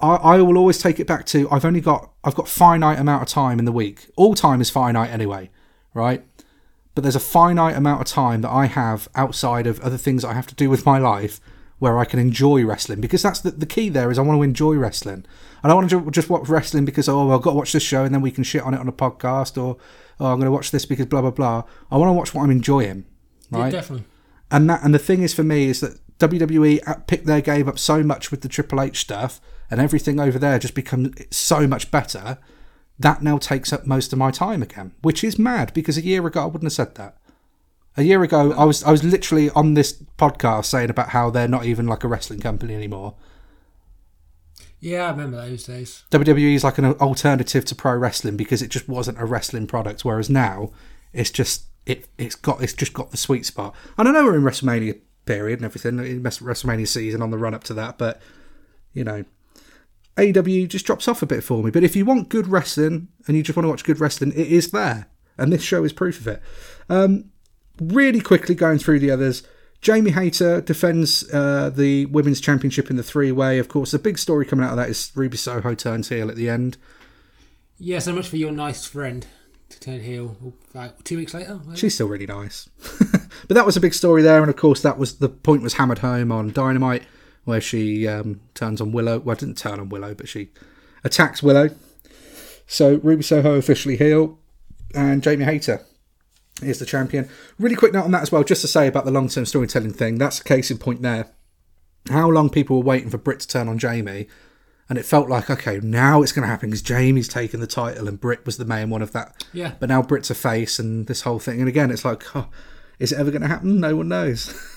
I, I will always take it back to I've only got I've got finite amount of time in the week. All time is finite anyway, right? But there's a finite amount of time that I have outside of other things I have to do with my life where I can enjoy wrestling because that's the, the key there is I want to enjoy wrestling. I don't want to just watch wrestling because oh well, I've got to watch this show and then we can shit on it on a podcast or oh I'm going to watch this because blah blah blah. I want to watch what I'm enjoying, Yeah, right? definitely. and that and the thing is for me is that WWE uh, picked their game up so much with the Triple H stuff, and everything over there just becomes so much better. That now takes up most of my time again, which is mad because a year ago I wouldn't have said that. A year ago, I was I was literally on this podcast saying about how they're not even like a wrestling company anymore. Yeah, I remember those days. WWE is like an alternative to pro wrestling because it just wasn't a wrestling product. Whereas now, it's just it it's got it's just got the sweet spot. And I know we're in WrestleMania period and everything, in WrestleMania season on the run up to that, but you know, AEW just drops off a bit for me. But if you want good wrestling and you just want to watch good wrestling, it is there, and this show is proof of it. Um, really quickly going through the others. Jamie Hayter defends uh, the women's championship in the three way. Of course, the big story coming out of that is Ruby Soho turns heel at the end. Yeah, so much for your nice friend to turn heel like two weeks later. it? She's still really nice. <laughs> but that was a big story there, and of course, that was the point was hammered home on Dynamite, where she um, turns on Willow. Well, didn't turn on Willow, but she attacks Willow. So Ruby Soho officially heel, and Jamie Hayter is the champion. Really quick note on that as well, just to say about the long term storytelling thing. That's a case in point there. How long people were waiting for Britt to turn on Jamie, and it felt like okay, now it's going to happen because Jamie's taken the title, and Britt was the main one of that Yeah. but now Britt's a face and this whole thing. And again, it's like, oh, is it ever going to happen? No one knows. <laughs>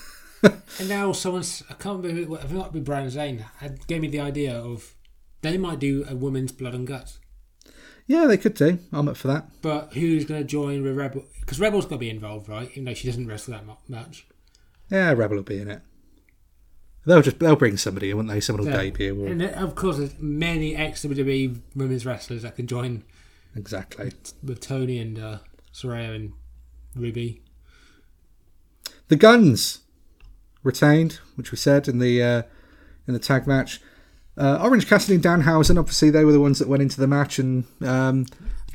And now someone's, I can't remember, it might be Brian Zane, had, gave me the idea of they might do a women's blood and guts. yeah, they could do. I'm up for that. But who's going to join with Rebel? Because Rebel's got to be involved, right? Even though she doesn't wrestle that much. Yeah, Rebel will be in it. They'll just they'll bring somebody, won't they? Someone will Yeah. debut. Or, And of course, there's many ex WWE women's wrestlers that can join Exactly. with Toni and uh, Saraya and Ruby. The Guns retained, which we said in the uh, in the tag match. Uh, Orange Cassidy and Danhausen, obviously, they were the ones that went into the match, and um,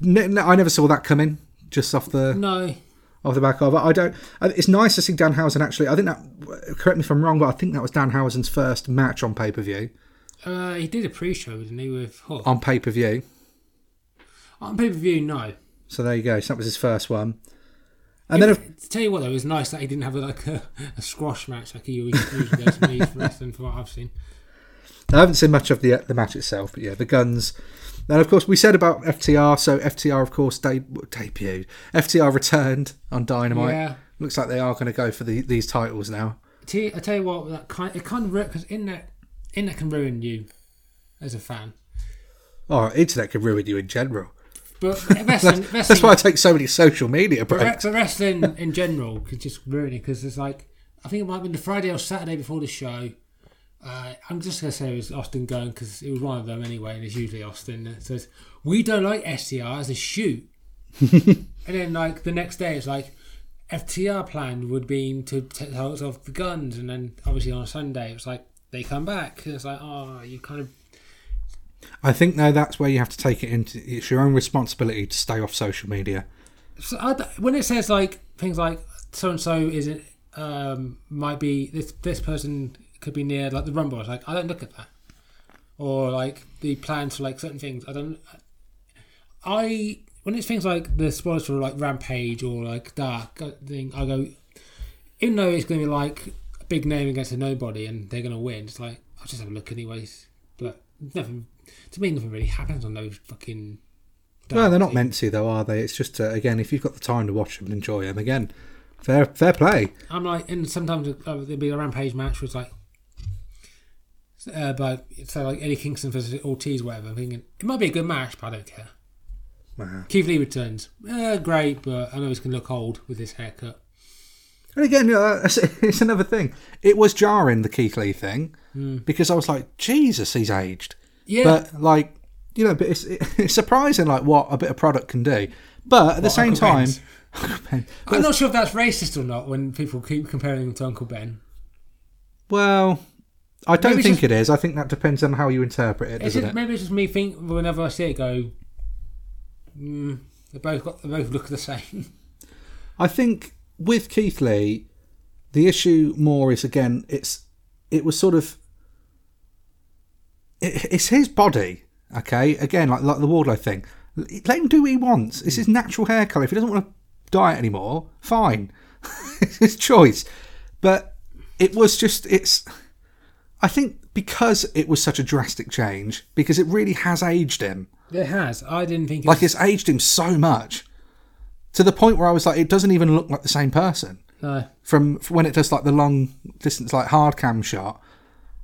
n- n- I never saw that coming. Just off the No, off the back of it. I don't. It's nice to see Danhausen actually. I think that. Correct me if I'm wrong, but I think that was Danhausen's first match on pay per view. uh, he did a pre-show, didn't he, with Hook? On pay per view. On pay-per-view, no. So there you go. So that was his first one. And then, It- to tell you what, though, it was nice that he didn't have like a, a squash match like he usually does for wrestling, from what I've seen. I haven't seen much of the the match itself, but yeah, the guns. And of course, we said about FTR. So FTR, of course, de- debuted. FTR returned on Dynamite. Yeah. Looks like they are going to go for the, these titles now. T- I tell you what, that kind it kind of because internet internet can ruin you as a fan. Oh, internet can ruin you in general. But <laughs> wrestling, That's wrestling, why I take so many social media breaks. re- but wrestling in general could just ruin it because it's like I think it might have been the Friday or Saturday before the show. Uh, I'm just gonna say it was Austin going because it was one of them anyway, and it's usually Austin that says we don't like FTR as a shoot, <laughs> and then like the next day it's like FTR plan would be to take hold off the guns, and then obviously on a Sunday it's like they come back. And it's like oh, you kind of I think though that's where you have to take it into. It's your own responsibility to stay off social media. So I when it says like things like so and so is it um, might be this this person could be near like the rumble. It's like I don't look at that, or like the plans for like certain things. I don't. I when it's things like the spoilers for like Rampage or like Dark thing, I go. Even though it's going to be like a big name against a nobody and they're going to win, it's like I'll just have a look anyways. But nothing to me, nothing really happens on those fucking. No, they're not meant to though, are they? It's just uh, again, if you've got the time to watch them and enjoy them, again, fair fair play. I'm like, and sometimes uh, there'll be a rampage match where it's like, uh, but so like Eddie Kingston versus Ortiz, whatever. I'm thinking it might be a good match, but I don't care. Wow. Keith Lee returns, uh, great, but I know he's gonna look old with his haircut. And again, know, it's, it's another thing. It was jarring the Keith Lee thing because I was like, Jesus, he's aged. Yeah, But like, you know, but it's <laughs> it's surprising like what a bit of product can do. But at the same Uncle time? <laughs> I'm not sure if that's racist or not when people keep comparing him to Uncle Ben. well, I don't Maybe think just- it is. I think that depends on how you interpret it, It's doesn't just, it? maybe it's just me think whenever I see it, go, mm, they both got they both look the same. <laughs> I think with Keith Lee, the issue more is again, it's it was sort of it's his body. Okay, again, like like the Wardlow thing. Let him do what he wants. It's his natural hair color. If he doesn't want to dye it anymore, fine. <laughs> it's his choice. But it was just it's. I think because it was such a drastic change, because it really has aged him. it has. I didn't think it Like was, it's aged him so much, to the point where I was like, it doesn't even look like the same person no. from from when it does like the long distance like hard cam shot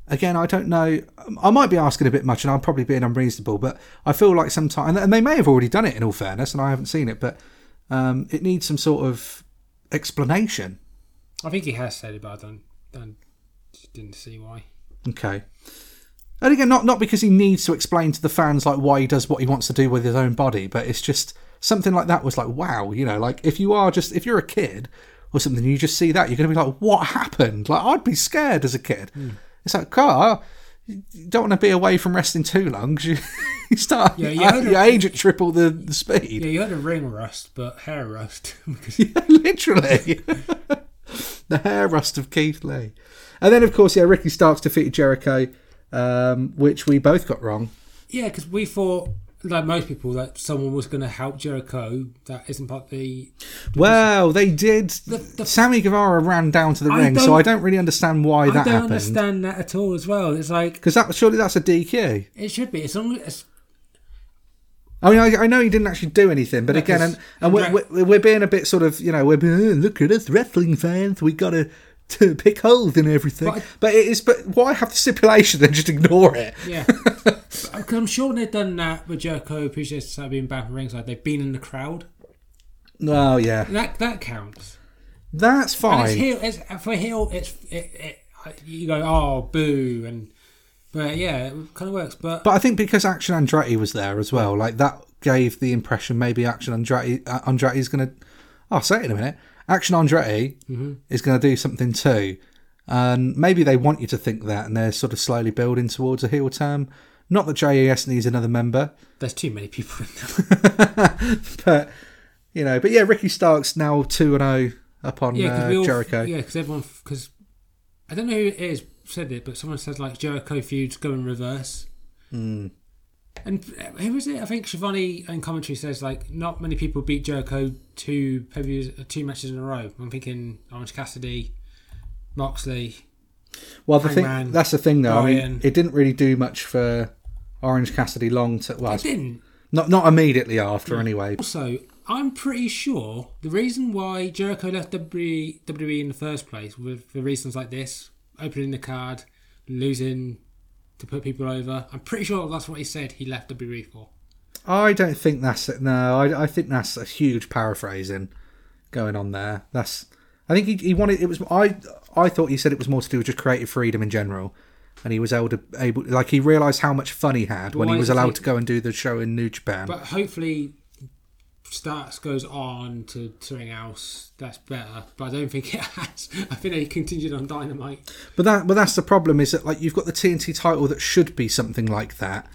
again i don't know i might be asking a bit much and i'm probably being unreasonable but i feel like sometimes and they may have already done it in all fairness and i haven't seen it but um, it needs some sort of explanation. I think he has said it, but I don't, don't didn't see why. okay. And again not not because he needs to explain to the fans like why he does what he wants to do with his own body but it's just something like that was like wow you know like if you are just if you're a kid or something you just see that you're going to be like what happened? Like i'd be scared as a kid it's like car you don't want to be away from resting too long 'cause you, <laughs> you start Yeah, you you, heard of- age at triple the, the speed Yeah, you had a ring rust, but hair rust. <laughs> because Yeah, <laughs> literally. the hair rust of Keith Lee. And then, of course, yeah, Ricky Starks defeated Jericho, um, which we both got wrong. yeah, because we thought, like most people, that someone was going to help Jericho. That isn't part of the. Well, they did. the- Sammy Guevara ran down to the I ring, so I don't really understand why I that I don't happened. understand that at all. As well, it's like Because that surely that's a DQ. it should be. It's only. It's, I mean, I, I know he didn't actually do anything, but again, and, and we're, we're, we're being a bit sort of, you know, we're being, "Oh, look at us wrestling fans, we got to to pick holes in everything. But I- But it is, but why have the stipulation then just ignore it? yeah, <laughs> I'm sure they've done that with Jericho, Appreciation Society being back from ringside. They've been in the crowd. Oh yeah, That that counts. that's fine. it's heel. It's for heel. It's it, it, you go oh boo and but yeah, it kind of works. But, But I think because Action Andretti was there as well, like that gave the impression maybe Action Andretti uh, Andretti is going to. I'll say it in a minute. Action Andretti is going to do something too, and maybe they want you to think that, and they're sort of slowly building towards a heel turn. Not that JAS needs another member, there's too many people in there. <laughs> but you know. But yeah, Ricky Starks now two and zero up on Yeah, uh, all Jericho. yeah because everyone because I don't know who it is said it, but someone says like Jericho feuds go in reverse. Hmm. And uh, who was it? I think Schiavone in commentary says like not many people beat Jericho two pay two matches in a row. I'm thinking Orange Cassidy, Moxley. Well, the thing Hangman, that's the thing though. I mean, it didn't really do much for Orange Cassidy long. To, well, I didn't. not not immediately after anyway. Also, I'm pretty sure the reason why Jericho left WWE, in the first place, with for reasons like this, opening the card, losing to put people over, I'm pretty sure that's what he said he left WWE for. I don't think that's it. no. I, I think that's a huge paraphrasing going on there. That's I think he, he wanted it was I I thought he said it was more to do with just creative freedom in general, and he was able to able like he realised how much fun he had when he was allowed he- to go and do the show in New Japan. But hopefully, Starks goes on to something else that's better. But I don't think it has. <laughs> I think they continued on Dynamite. But that, but that's the problem is that like you've got the TNT title that should be something like that,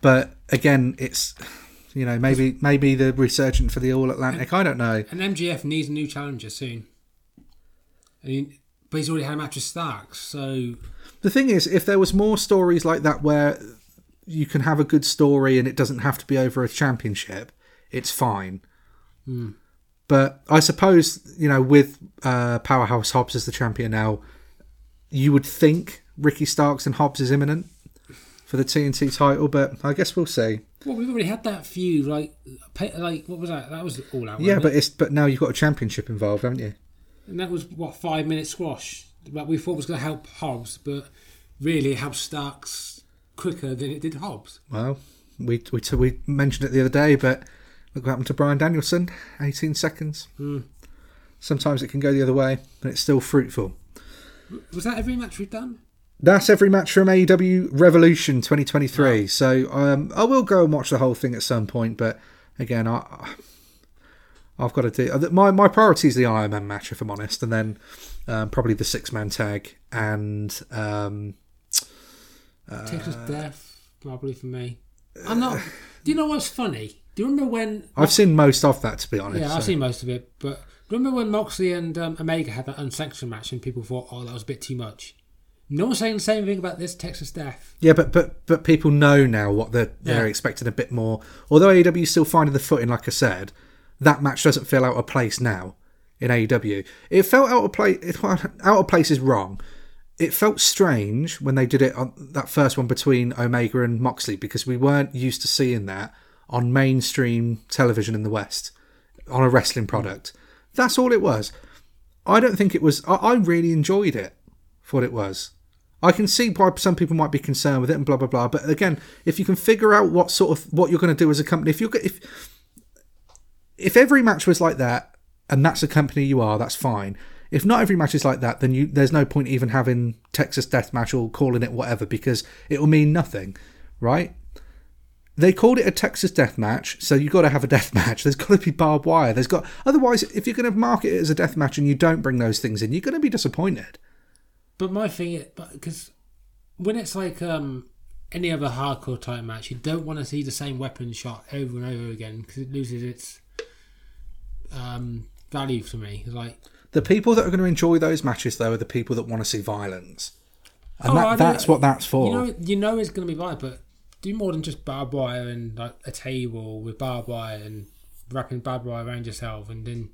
but again, it's you know maybe maybe the resurgent for the All Atlantic. I don't know. And MJF needs a new challenger soon. I mean, but he's already had a match with Starks, so The thing is, if there was more stories like that where you can have a good story and it doesn't have to be over a championship, it's fine. But I suppose you know with uh, Powerhouse Hobbs as the champion now, you would think Ricky Starks and Hobbs is imminent for the TNT title, but I guess we'll see. well, we've already had that feud. Like, like what was that? That was all out. Yeah, but it? it's but now you've got a championship involved, haven't you? and that was what five minute squash. That we thought was going to help Hobbs, but really it helped Starks quicker than it did Hobbs. Well, we we we mentioned it the other day, but look what happened to Bryan Danielson. Eighteen seconds. Sometimes it can go the other way, but it's still fruitful. Was that every match we've done? That's every match from AEW Revolution 2023. So um, I will go and watch the whole thing at some point, but again, I I've got to do uh, my my priority is the Iron Man match, if I'm honest, and then um, probably the six man tag and um, Texas Death, probably for me. I'm not. Do you know what's funny? Do you remember when? I've seen most of that to be honest. yeah, I've so- seen most of it, but remember when Moxley and um, Omega had that unsanctioned match, and people thought, "Oh, that was a bit too much." No one's saying the same thing about this Texas Death. Yeah, but but but people know now what they're they're Yeah. expecting a bit more. Although AEW is still finding the footing, like I said, that match doesn't feel out of place now in AEW. It felt out of place. It, out of place is wrong. It felt strange when they did it on that first one between Omega and Moxley because we weren't used to seeing that on mainstream television in the West on a wrestling product. That's all it was. I don't think it was. I, I really enjoyed it for what it was. I can see why some people might be concerned with it and blah blah blah. But again, if you can figure out what sort of what you're going to do as a company, if you're if if every match was like that and that's the company you are, that's fine. If not every match is like that, then you there's no point even having Texas Death Match or calling it whatever because it will mean nothing, right? They called it a Texas death match, so you've got to have a death <laughs> match. There's got to be barbed wire. There's got otherwise, if you're going to market it as a death match and you don't bring those things in, you're going to be disappointed. But my thing, is, because when it's like um, any other hardcore type match, you don't want to see the same weapon shot over and over again because it loses its um, value to me. Like, The people that are going to enjoy those matches, though, are the people that want to see violence, and Oh, that, that's what that's for. you know, you know it's going to be violent, but do more than just barbed wire and like a table with barbed wire and wrapping barbed wire around yourself, and then.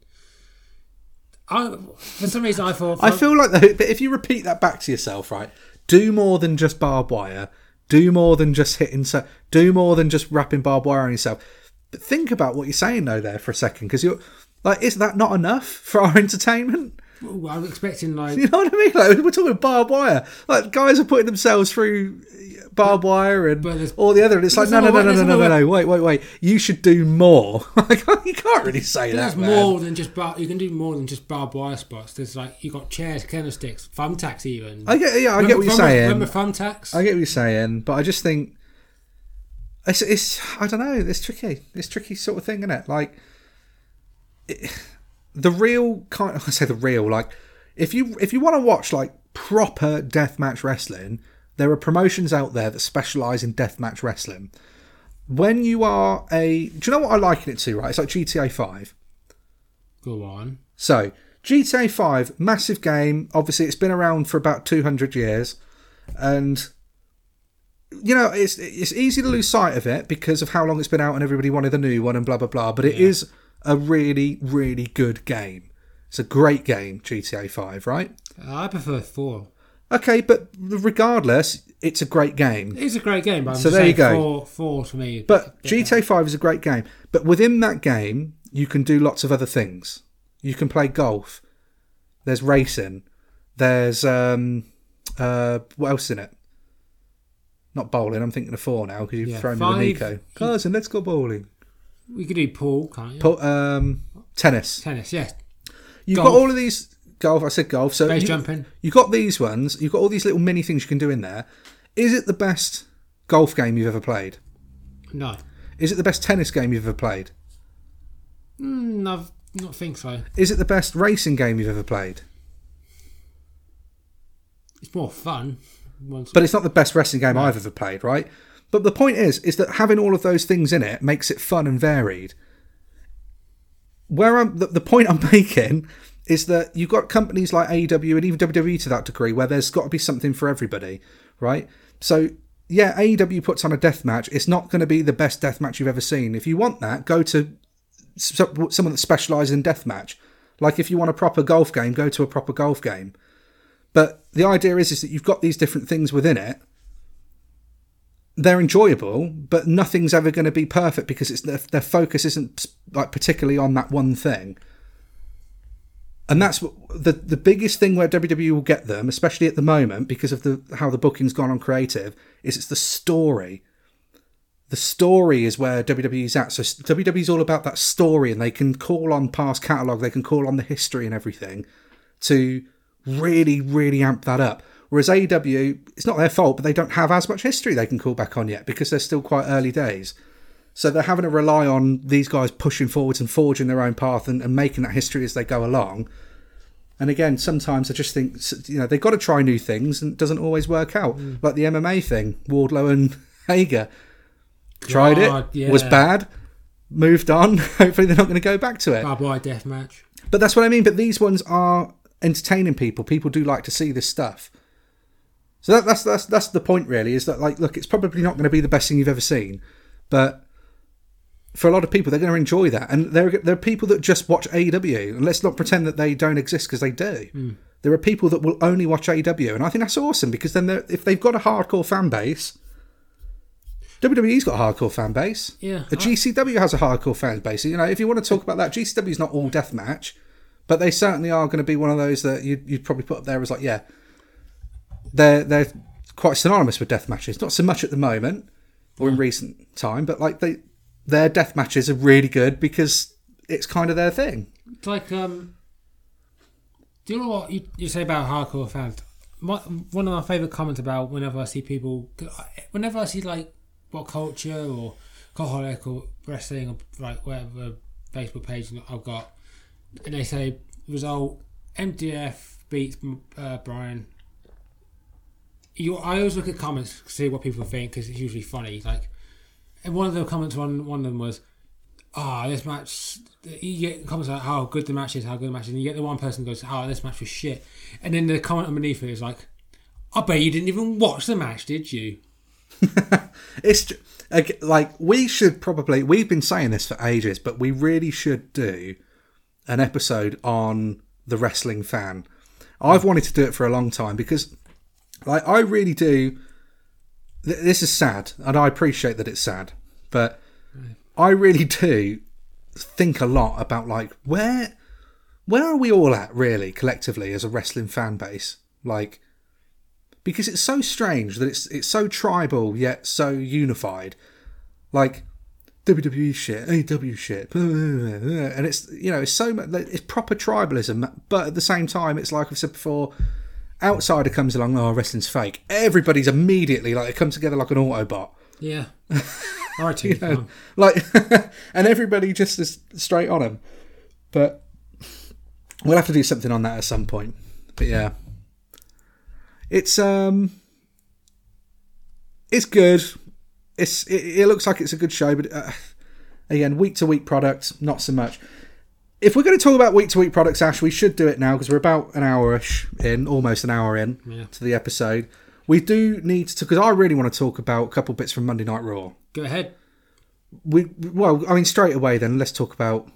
I, for some reason, I thought. I feel like, though, but if you repeat that back to yourself, right? Do more than just barbed wire. Do more than just hitting. So, do more than just wrapping barbed wire on yourself. But think about what you're saying though there for a second, because you're like, is that not enough <laughs> for our entertainment? Ooh, I was expecting like You know what I mean? Like we're talking barbed wire. Like guys are putting themselves through barbed wire and all the other. And it's like, no, no, no no, no, no, no, no no, way- no. Wait, wait, wait. You should do more. <laughs> <laughs> You can't really say There's that. There's more than just bar- you can do more than just barbed wire spots. There's like you got chairs, candlesticks, thumbtacks, even. I get, yeah, I get what you're remember, saying. Remember thumbtacks? I get what you're saying, but I just think it's, it's I don't know. It's tricky. It's tricky sort of thing, isn't it? Like it, <sighs> the real kind. <laughs> I say the real. Like if you if you want to watch like proper deathmatch wrestling, there are promotions out there that specialize in deathmatch wrestling. When you are a, do you know what I liken it to? Right, it's like GTA Five. Go on. So, GTA 5, massive game. Obviously, it's been around for about 200 years. And, you know, it's it's easy to lose sight of it because of how long it's been out and everybody wanted the new one and blah, blah, blah. But it is a really, really good game. It's a great game, GTA 5, right? I prefer four. Okay, but regardless, it's a great game. It's a great game, but I'm So there you go. Four, four to me. But GTA 5 is a great game. But within that game, you can do lots of other things. You can play golf. There's racing. There's um uh what else in it? Not bowling. I'm thinking of four now because you've Yeah, thrown me with five. Niko. Cousin, let's go bowling. we could do pool, can't you? Po- um, tennis. Tennis, yes. You've Golf. got all of these golf. I said golf. So Base you, jumping. you got these ones. You've got all these little mini things you can do in there. Is it the best golf game you've ever played? No. Is it the best tennis game you've ever played? Mm, I've not think so. Is it the best racing game you've ever played? It's more fun. Once, But it's not the best wrestling game I've ever played, right? But the point is, is that having all of those things in it makes it fun and varied. Where I'm, the, the point I'm <laughs> making is that you've got companies like AEW and even WWE to that degree, where there's got to be something for everybody, right? So yeah, AEW puts on a death match. It's not going to be the best death match you've ever seen. If you want that, go to someone that specialises in death match. Like if you want a proper golf game, go to a proper golf game. But the idea is, is that you've got these different things within it. They're enjoyable, but nothing's ever going to be perfect because it's their, their focus isn't like particularly on that one thing. And that's the the biggest thing where WWE will get them, especially at the moment, because of the how the booking's gone on creative, is it's the story. The story is where WWE's at. So WWE's all about that story, and they can call on past catalogue, they can call on the history and everything to really, really amp that up. Whereas AEW, it's not their fault, but they don't have as much history they can call back on yet because they're still quite early days. So they're having to rely on these guys pushing forwards and forging their own path and, and making that history as they go along. And again, sometimes I just think you know they've got to try new things and it doesn't always work out. Hmm. Like the MMA thing, Wardlow and <laughs> Hager tried God, it, was bad, moved on. <laughs> Hopefully they're not going to go back to it. barbed wire death match. But that's what I mean. But these ones are entertaining people. People do like to see this stuff. So that, that's that's that's the point, really. Is that like, look, it's probably not going to be the best thing you've ever seen, but for a lot of people, they're going to enjoy that. And there are, there are people that just watch AEW, and let's not pretend that they don't exist because they do. Hmm. There are people that will only watch AEW, and I think that's awesome because then if they've got a hardcore fan base, WWE's got a hardcore fan base. Yeah, The GCW has a hardcore fan base. You know, if you want to talk about that, GCW's not all deathmatch, but they certainly are going to be one of those that you'd, you'd probably put up there as like, yeah, they're they're quite synonymous with death matches. Not so much at the moment or in hmm. recent time, but like they their death matches are really good because it's kind of their thing. It's like, um, do you know what you, you say about hardcore fans? My, one of my favourite comments about whenever I see people, whenever I see like WhatCulture or Cultaholic or wrestling or like whatever Facebook page I've got, and they say result MJF beats uh, Bryan. You, I always look at comments to see what people think because it's usually funny. Like, and one of the comments on one of them was, ah, this match. You get comments like how good the match is, how good the match is, and you get the one person goes, oh, this match was shit, and then the comment underneath it is like, I bet you didn't even watch the match, did you? <laughs> It's like we should probably we've been saying this for ages, but we really should do an episode on the wrestling fan. I've wanted to do it for a long time because like I really do th- this is sad and I appreciate that it's sad, but I really do think a lot about like where where are we all at really collectively as a wrestling fan base? Like because it's so strange that it's it's so tribal yet so unified. Like WWE shit, AW shit, and it's you know it's so much it's proper tribalism, but at the same time it's like I've said before. Outsider comes along, oh wrestling's fake. Everybody's immediately like they come together like an Autobot, Yeah. <laughs> Right, you know, like, <laughs> and everybody just is straight on them. But we'll have to do something on that at some point. But yeah, it's um, it's good. It's it, it looks like it's a good show, but uh, again, week to week product, not so much. If we're going to talk about week to week products, Ash, we should do it now because we're about an hour-ish in, almost an hour in Yeah. to the episode. We do need to because I really want to talk about a couple bits from Monday Night Raw Go ahead. we well, I mean, straight away then let's talk about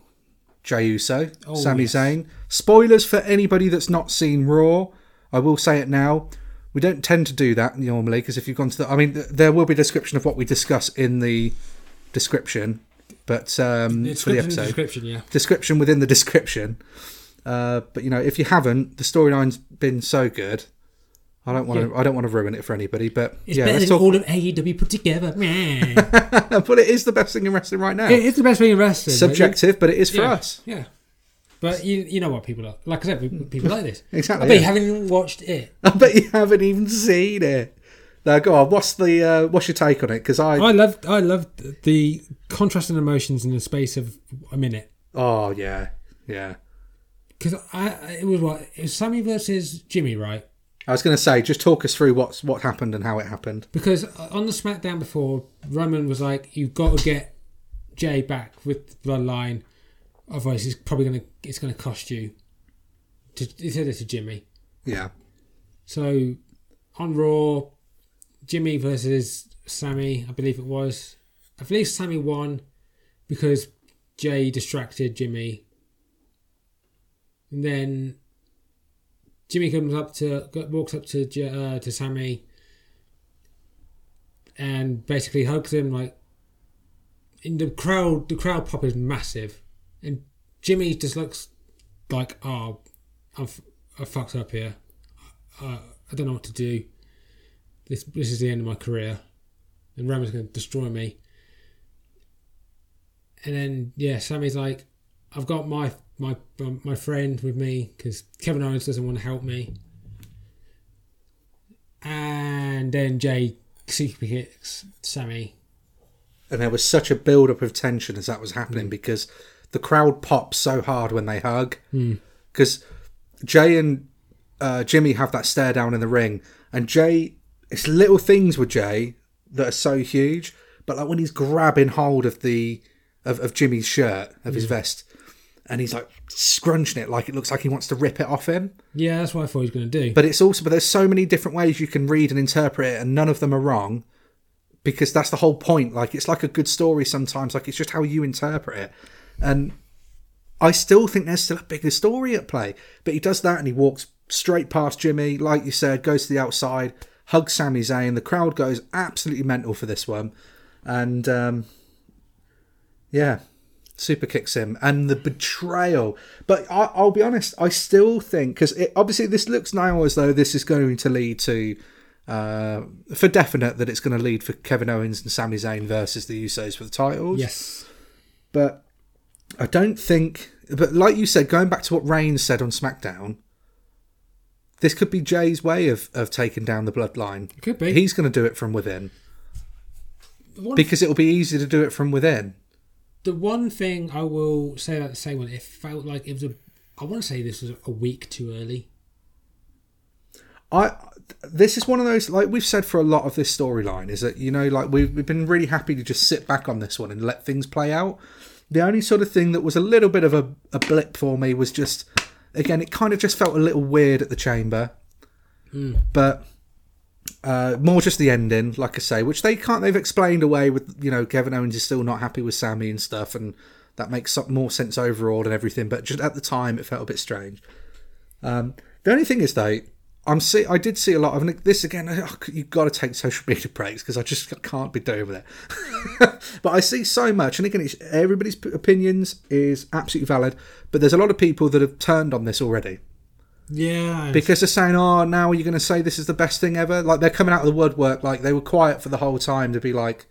Jey Uso, Oh, Sami yes. Zayn. Spoilers for anybody that's not seen Raw. I will say it now. We don't tend to do that normally because if you've gone to the, I mean, th- there will be a description of what we discuss in the description, but um, for the episode, description, yeah. description within the description. Uh, but you know, if you haven't, the storyline's been so good. I don't want to. I don't want to ruin it for anybody. But It's yeah, better than talk. all of AEW put together. But <laughs> it is the best thing in wrestling right now. it is the best thing in wrestling. Subjective, but it is for yeah, us. Yeah. But you you know what people are. Like I said, people <laughs> like this. Exactly, I bet you haven't even watched it. I bet you haven't even seen it. Now, go on. What's the uh, what's your take on it? Because I I loved I loved the contrasting emotions in the space of a minute. oh yeah yeah. Because I it was what it was Sami versus Jimmy, right? I was going to say, just talk us through what's what happened and how it happened. Because on the SmackDown before, Roman was like, "You've got to get Jey back with the bloodline, otherwise it's probably gonna it's gonna cost you." To, he said it to Jimmy. Yeah, So on Raw, Jimmy versus Sami, I believe it was. I believe Sami won because Jey distracted Jimmy. And then Jimmy comes up to walks up to uh, to Sami and basically hugs him like in the crowd the crowd pop is massive and Jimmy just looks like oh I've I fucked up here uh, I don't know what to do. This this is the end of my career, and Roman's going to destroy me. And then yeah, Sami's like, I've got my my um, my friend with me because Kevin Owens doesn't want to help me. And then Jey super kicks Sami. and there was such a build up of tension as that was happening mm. because the crowd pops so hard when they hug. Hmm. Because Jey and uh, Jimmy have that stare down in the ring, and Jey, it's little things with Jey that are so huge, but like when he's grabbing hold of the of, of Jimmy's shirt of his mm. vest, and he's like scrunching it like it looks like he wants to rip it off him. Yeah, that's what I thought he was going to do. But it's also but there's so many different ways you can read and interpret it, and none of them are wrong, because that's the whole point. Like it's like a good story sometimes. Like it's just how you interpret it, and I still think there's still a bigger story at play. But he does that, and he walks straight past Jimmy, like you said, goes to the outside, hugs Sami Zayn. The crowd goes absolutely mental for this one, and um, yeah, super kicks him. And the betrayal. But I, i'll be honest i still think because obviously this looks now as though this is going to lead to uh, for definite that it's going to lead for kevin owens and Sami Zayn versus the usos for the titles. Yes, but i don't think but like you said going back to what reigns said on smackdown this could be Jey's way of, of taking down the bloodline it could be. he's going to do it from within One- because it'll be easy to do it from within the one thing I will say about the same one, it felt like it was a. I want to say this was a week too early. I this is one of those like we've said for a lot of this storyline is that you know like we've, we've been really happy to just sit back on this one and let things play out. The only sort of thing that was a little bit of a, a blip for me was just again it kind of just felt a little weird at the chamber, but uh, more just the ending, like I say, which they can't they've explained away with you know Kevin Owens is still not happy with Sami and stuff, and that makes more sense overall and everything. But just at the time, it felt a bit strange. Um, the only thing is though, I'm see I did see a lot of and this again. You've got to take social media breaks because I just can't be doing with it. <laughs> but I see so much, and again, it's, everybody's opinions is absolutely valid. But there's a lot of people that have turned on this already Yeah, because they're saying, "Oh, now are you're going to say this is the best thing ever." Like they're coming out of the woodwork. Like they were quiet for the whole time to be like,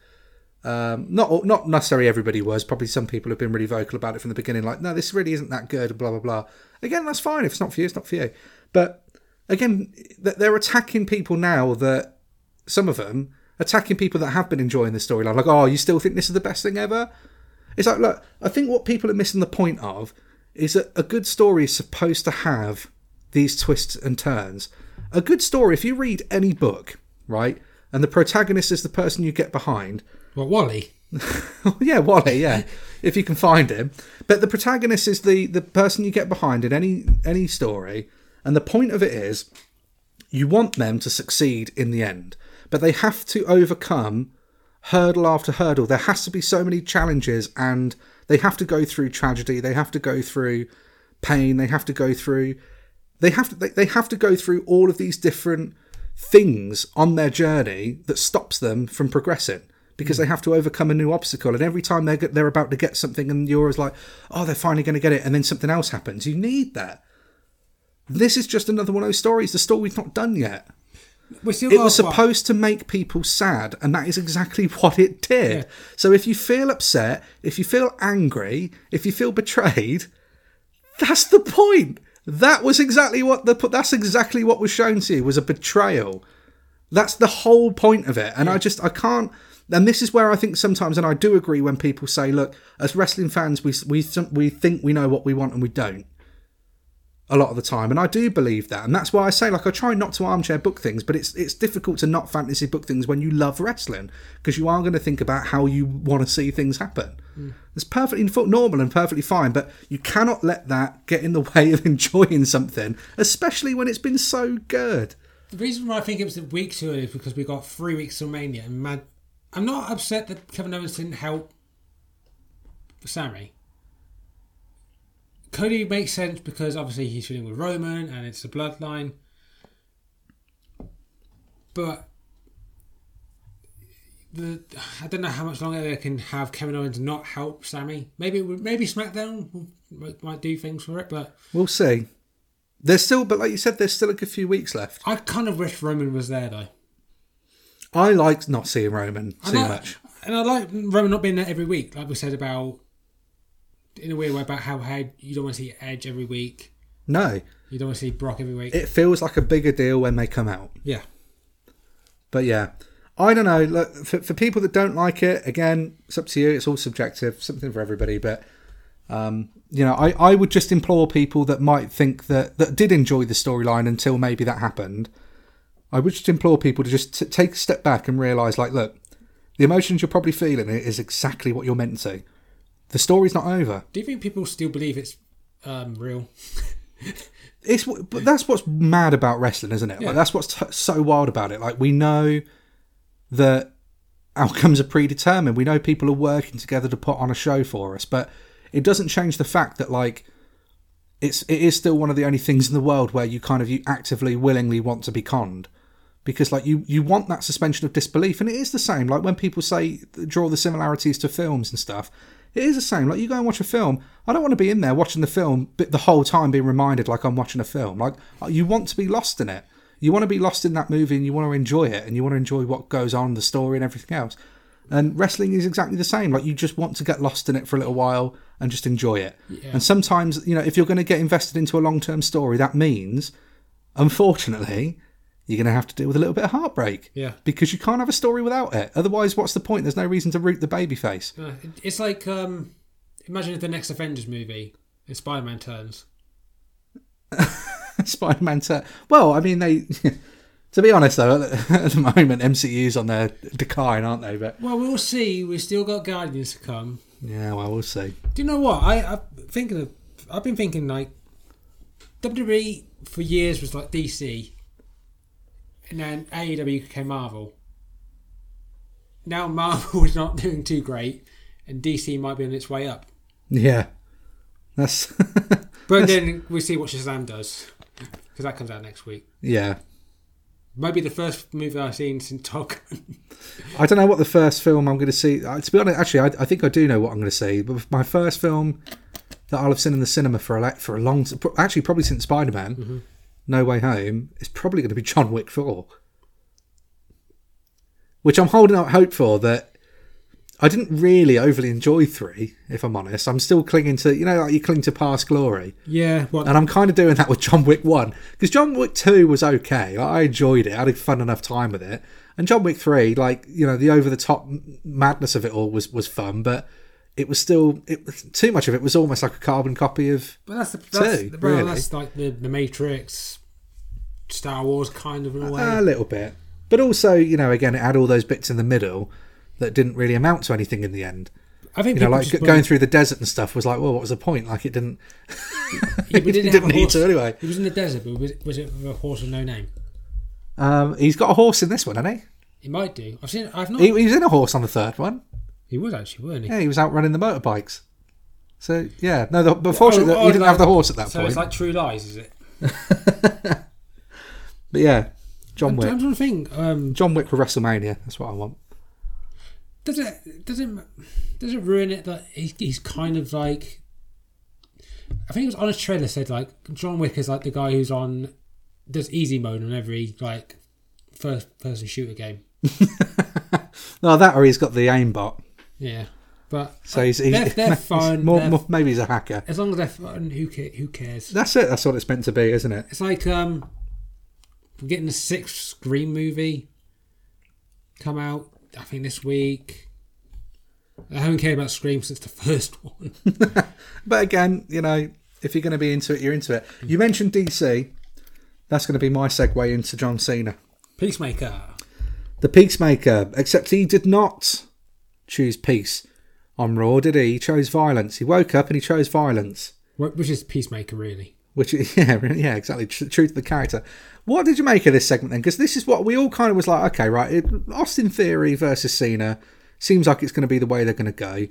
um, not not necessarily everybody was. Probably some people have been really vocal about it from the beginning. Like, no, this really isn't that good. Blah blah blah. Again, that's fine. If it's not for you, it's not for you. But again, th- they're attacking people now that some of them attacking people that have been enjoying the storyline. Like, oh, you still think this is the best thing ever? It's like, look, I think what people are missing the point of is that a good story is supposed to have these twists and turns. A good story, if you read any book, right, and the protagonist is the person you get behind, well, Wally. <laughs> yeah, Wally, yeah, <laughs> if you can find him. But the protagonist is the the person you get behind in any any story, and the point of it is you want them to succeed in the end, but they have to overcome hurdle after hurdle. There has to be so many challenges, and they have to go through tragedy. They have to go through pain. They have to go through. They have to. They, they have to go through all of these different things on their journey that stops them from progressing because they have to overcome a new obstacle. And every time they get, they're about to get something, and you're always like, oh, they're finally going to get it, and then something else happens. You need that. This is just another one of those stories. The story's not done yet. We still It was supposed to make people sad, and that is exactly <laughs> what it did. Yeah. So if you feel upset, if you feel angry, if you feel betrayed, <laughs> that's the point. That was exactly what the that's exactly what was shown to you was a betrayal. That's the whole point of it. And I just I can't and this is where I think sometimes and I do agree when people say look as wrestling fans we we we think we know what we want and we don't a lot of the time and I do believe that and that's why I say like I try not to armchair book things but it's it's difficult to not fantasy book things when you love wrestling because you are going to think about how you want to see things happen. Hmm. It's perfectly normal and perfectly fine but you cannot let that get in the <laughs> way of enjoying something especially when it's been so good. The reason why I think it was a week too early is because we got three weeks till Mania, and mad I'm not upset that Kevin Owens didn't help Sami. Cody makes sense because obviously he's feuding with Roman and it's the bloodline. But the I don't know how much longer they can have Kevin Owens not help Sami. Maybe maybe SmackDown might, do things for it, but we'll see there's still but like you said there's still like a few weeks left I kind of wish Roman was there though. I like not seeing Roman too much And I like Roman not being there every week, like we said about in a weird way about how how you don't want to see Edge every week. no You don't want to see Brock every week. it feels like a bigger deal when they come out yeah. But yeah, I don't know. Look, for, for people that don't like it, again, it's up to you. It's all subjective, something for everybody. But um, you know, I, I would just implore people that might think that that did enjoy the storyline until maybe that happened. I would just implore people to just t- take a step back and realise, like, look, the emotions you're probably feeling is exactly what you're meant to. The story's not over. Do you think people still believe it's um, real? <laughs> It's but that's what's mad about wrestling, isn't it? Yeah. Like that's what's t- so wild about it. Like we know that outcomes are predetermined. We know people are working together to put on a show for us, but it doesn't change the fact that like it's it is still one of the only things in the world where you kind of you actively willingly want to be conned because like you you want that suspension of disbelief and it is the same like when people say draw the similarities to films and stuff it is the same like you go and watch a film i don't want to be in there watching the film the whole time being reminded like i'm watching a film like uh, you want to be lost in it. You want to be lost in that movie and you want to enjoy it and you want to enjoy what goes on the story and everything else. And wrestling is exactly the same like you just want to get lost in it for a little while and just enjoy it. And sometimes you know if you're going to get invested into a long-term story that means unfortunately you're going to have to deal with a little bit of heartbreak Yeah. because you can't have a story without it otherwise what's the point there's no reason to root the baby face Uh, it's like um, imagine if the next Avengers movie and Spider-Man turns. <laughs> spider-man to well i mean they <laughs> to be honest though at the <laughs> moment mcu's on their decline aren't they but Well, we'll see. We've still got Guardians to come. yeah well we'll see Do you know what? I I've thinking of. I've been thinking like WWE for years was like DC, and then AEW became Marvel. Now Marvel is not doing too great, and DC might be on its way up. yeah that's <laughs> But then we see what Shazam does because that comes out next week. yeah Maybe the first movie I've seen since Top <laughs> I don't know what the first film I'm going to see. uh, To be honest, actually, I, I think I do know what I'm going to see. But my first film that I'll have seen in the cinema for a for a long, actually probably since Spider Man, No Way Home, is probably going to be John Wick Four, which I'm holding out hope for. That I didn't really overly enjoy three, if I'm honest. I'm still clinging to you know like you cling to past glory. yeah, well, And I'm kind of doing that with John Wick 1. Because John Wick 2 was okay. I I enjoyed it. I had a fun enough time with it. And John Wick 3, like, you know, the over the top madness of it all was, was fun, but it was still, it too much of it was almost like a carbon copy of. but that's the that's, Two, well, really. that's like the the Matrix, Star Wars kind of in a way. A little bit. But also, you know, again, it had all those bits in the middle that didn't really amount to anything in the end. I think You know, like going through the desert and stuff was like, well, what was the point? Like, it didn't. <laughs> Yeah, <laughs> didn't, didn't need to anyway. He was in the desert, but was it, was it a horse with no name? Um, he's got a horse in this one, hasn't he? He might do. I've seen. I've not. He, He was in a horse on the third one. Was actually, weren't he? Yeah, he was out running the motorbikes. So yeah, no. The, but fortunately, Oh, he oh, didn't like- have the horse at that so point. So it's like True Lies, is it? <laughs> but yeah, John I'm, Wick. I'm trying to think. Um, John Wick for WrestleMania. That's what I want. does it does it does it ruin it that he, he's kind of like? I think it was on a trailer said like John Wick is like the guy who's on does easy mode on every like first person shooter game. <laughs> No, that or he's got the aimbot. Yeah, but So he's, he's, they're, they're <laughs> fun. more, They're- more- maybe he's a hacker. as long as they're fun, who who cares? That's it. That's what it's meant to be, isn't it? It's like um, we're getting the sixth Scream movie come out. I think this week. I haven't cared about Scream since the <laughs> first one. <laughs> But again, you know, if you're going to be into it, you're into it. You mentioned DC. That's going to be my segue into John Cena. Peacemaker. The Peacemaker, except he did not choose peace on Raw, did he? He chose violence. He woke up and he chose violence. Which is Peacemaker, really. Which, <laughs> yeah, yeah, exactly. Tr- True to the character. What did you make of this segment then? Because this is what we all kind of was like, okay, right, it, Austin Theory versus Cena seems like it's going to be the way they're going to go.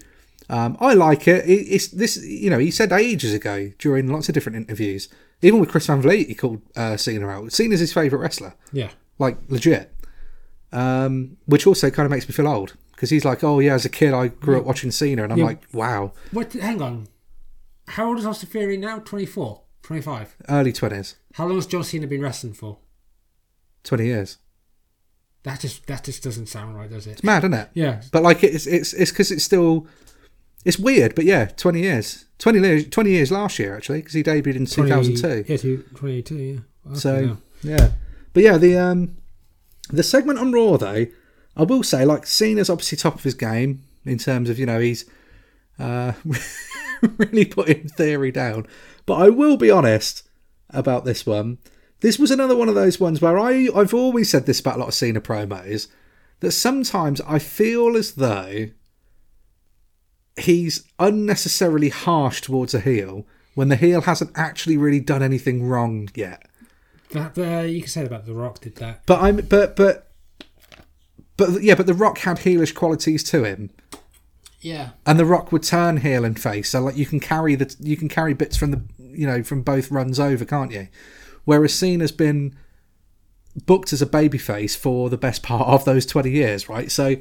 Um, I like it. it. It's this, you know, he said ages ago during lots of different interviews, even with Chris Van Vliet, he called uh, Cena out. Cena's his favourite wrestler, Yeah. like legit. Um, which also kind of makes me feel old because he's like, oh yeah, as a kid I grew up watching Cena, and I'm Yeah. like, wow, What? Hang on. How old is Austin Theory now? 24? 25? early twenties, How long has John Cena been wrestling for? twenty years. That just that just doesn't sound right, does it? It's mad, isn't it? Yeah. But like it's it's it's because it's still it's weird. But yeah, twenty years, twenty years, twenty years last year actually because he debuted in two thousand two. Yeah, two- 2022, yeah. Okay, So yeah. yeah, but yeah, the um the segment on Raw though, I will say like Cena's obviously top of his game in terms of you know he's uh <laughs> really putting theory down. But I will be honest about this one. This was another one of those ones where I I've always said this about a lot of Cena promos that sometimes I feel as though he's unnecessarily harsh towards a heel when the heel hasn't actually really done anything wrong yet. That, uh, you can say about The Rock did that. But I'm but but but yeah, but the Rock had heelish qualities to him, Yeah. and the Rock would turn heel and face. So like you can carry the you can carry bits from the you know from both runs over, can't you? Whereas Cena's been booked as a babyface for the best part of those twenty years, right? So,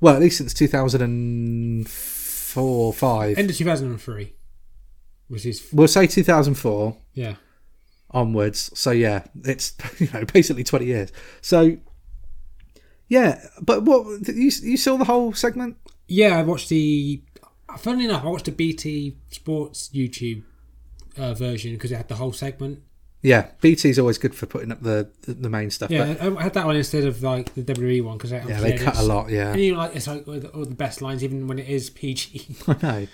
well, at least since two thousand and four, five. End of 2003 was his. We'll say two thousand four Yeah. onwards. So yeah, it's <laughs> you know basically twenty years. So yeah, but what you you saw the whole segment? Yeah, I watched the. Funnily enough, I watched the BT Sports YouTube uh, version because it had the whole segment. Yeah, BT's always good for putting up the the, the main stuff. Yeah, I had that one instead of like the WWE one because yeah, they cut a lot. Yeah, And you like it's like all the, all the best lines, even when it is PG. <laughs> I know.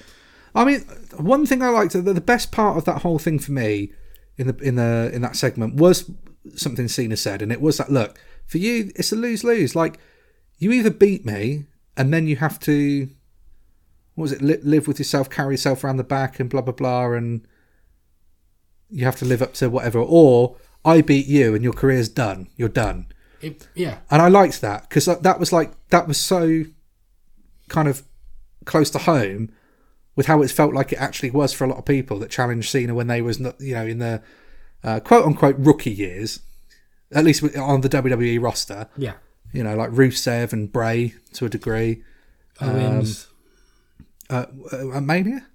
I mean, one thing I liked the, the best part of that whole thing for me in the in the in that segment was something Cena said, and it was that look for you, it's a lose lose. Like you either beat me, and then you have to what was it li- live with yourself, carry yourself around the back, and blah blah blah, and you have to live up to whatever, or I beat you, and your career's done. You're done. It, yeah, And I liked that because that was like that was so kind of close to home with how it felt like it actually was for a lot of people that challenged Cena when they was not you know in the uh, quote unquote rookie years, at least on the WWE roster. yeah. You know, like Rusev and Bray to a degree. Owens. Uh, uh, Mania.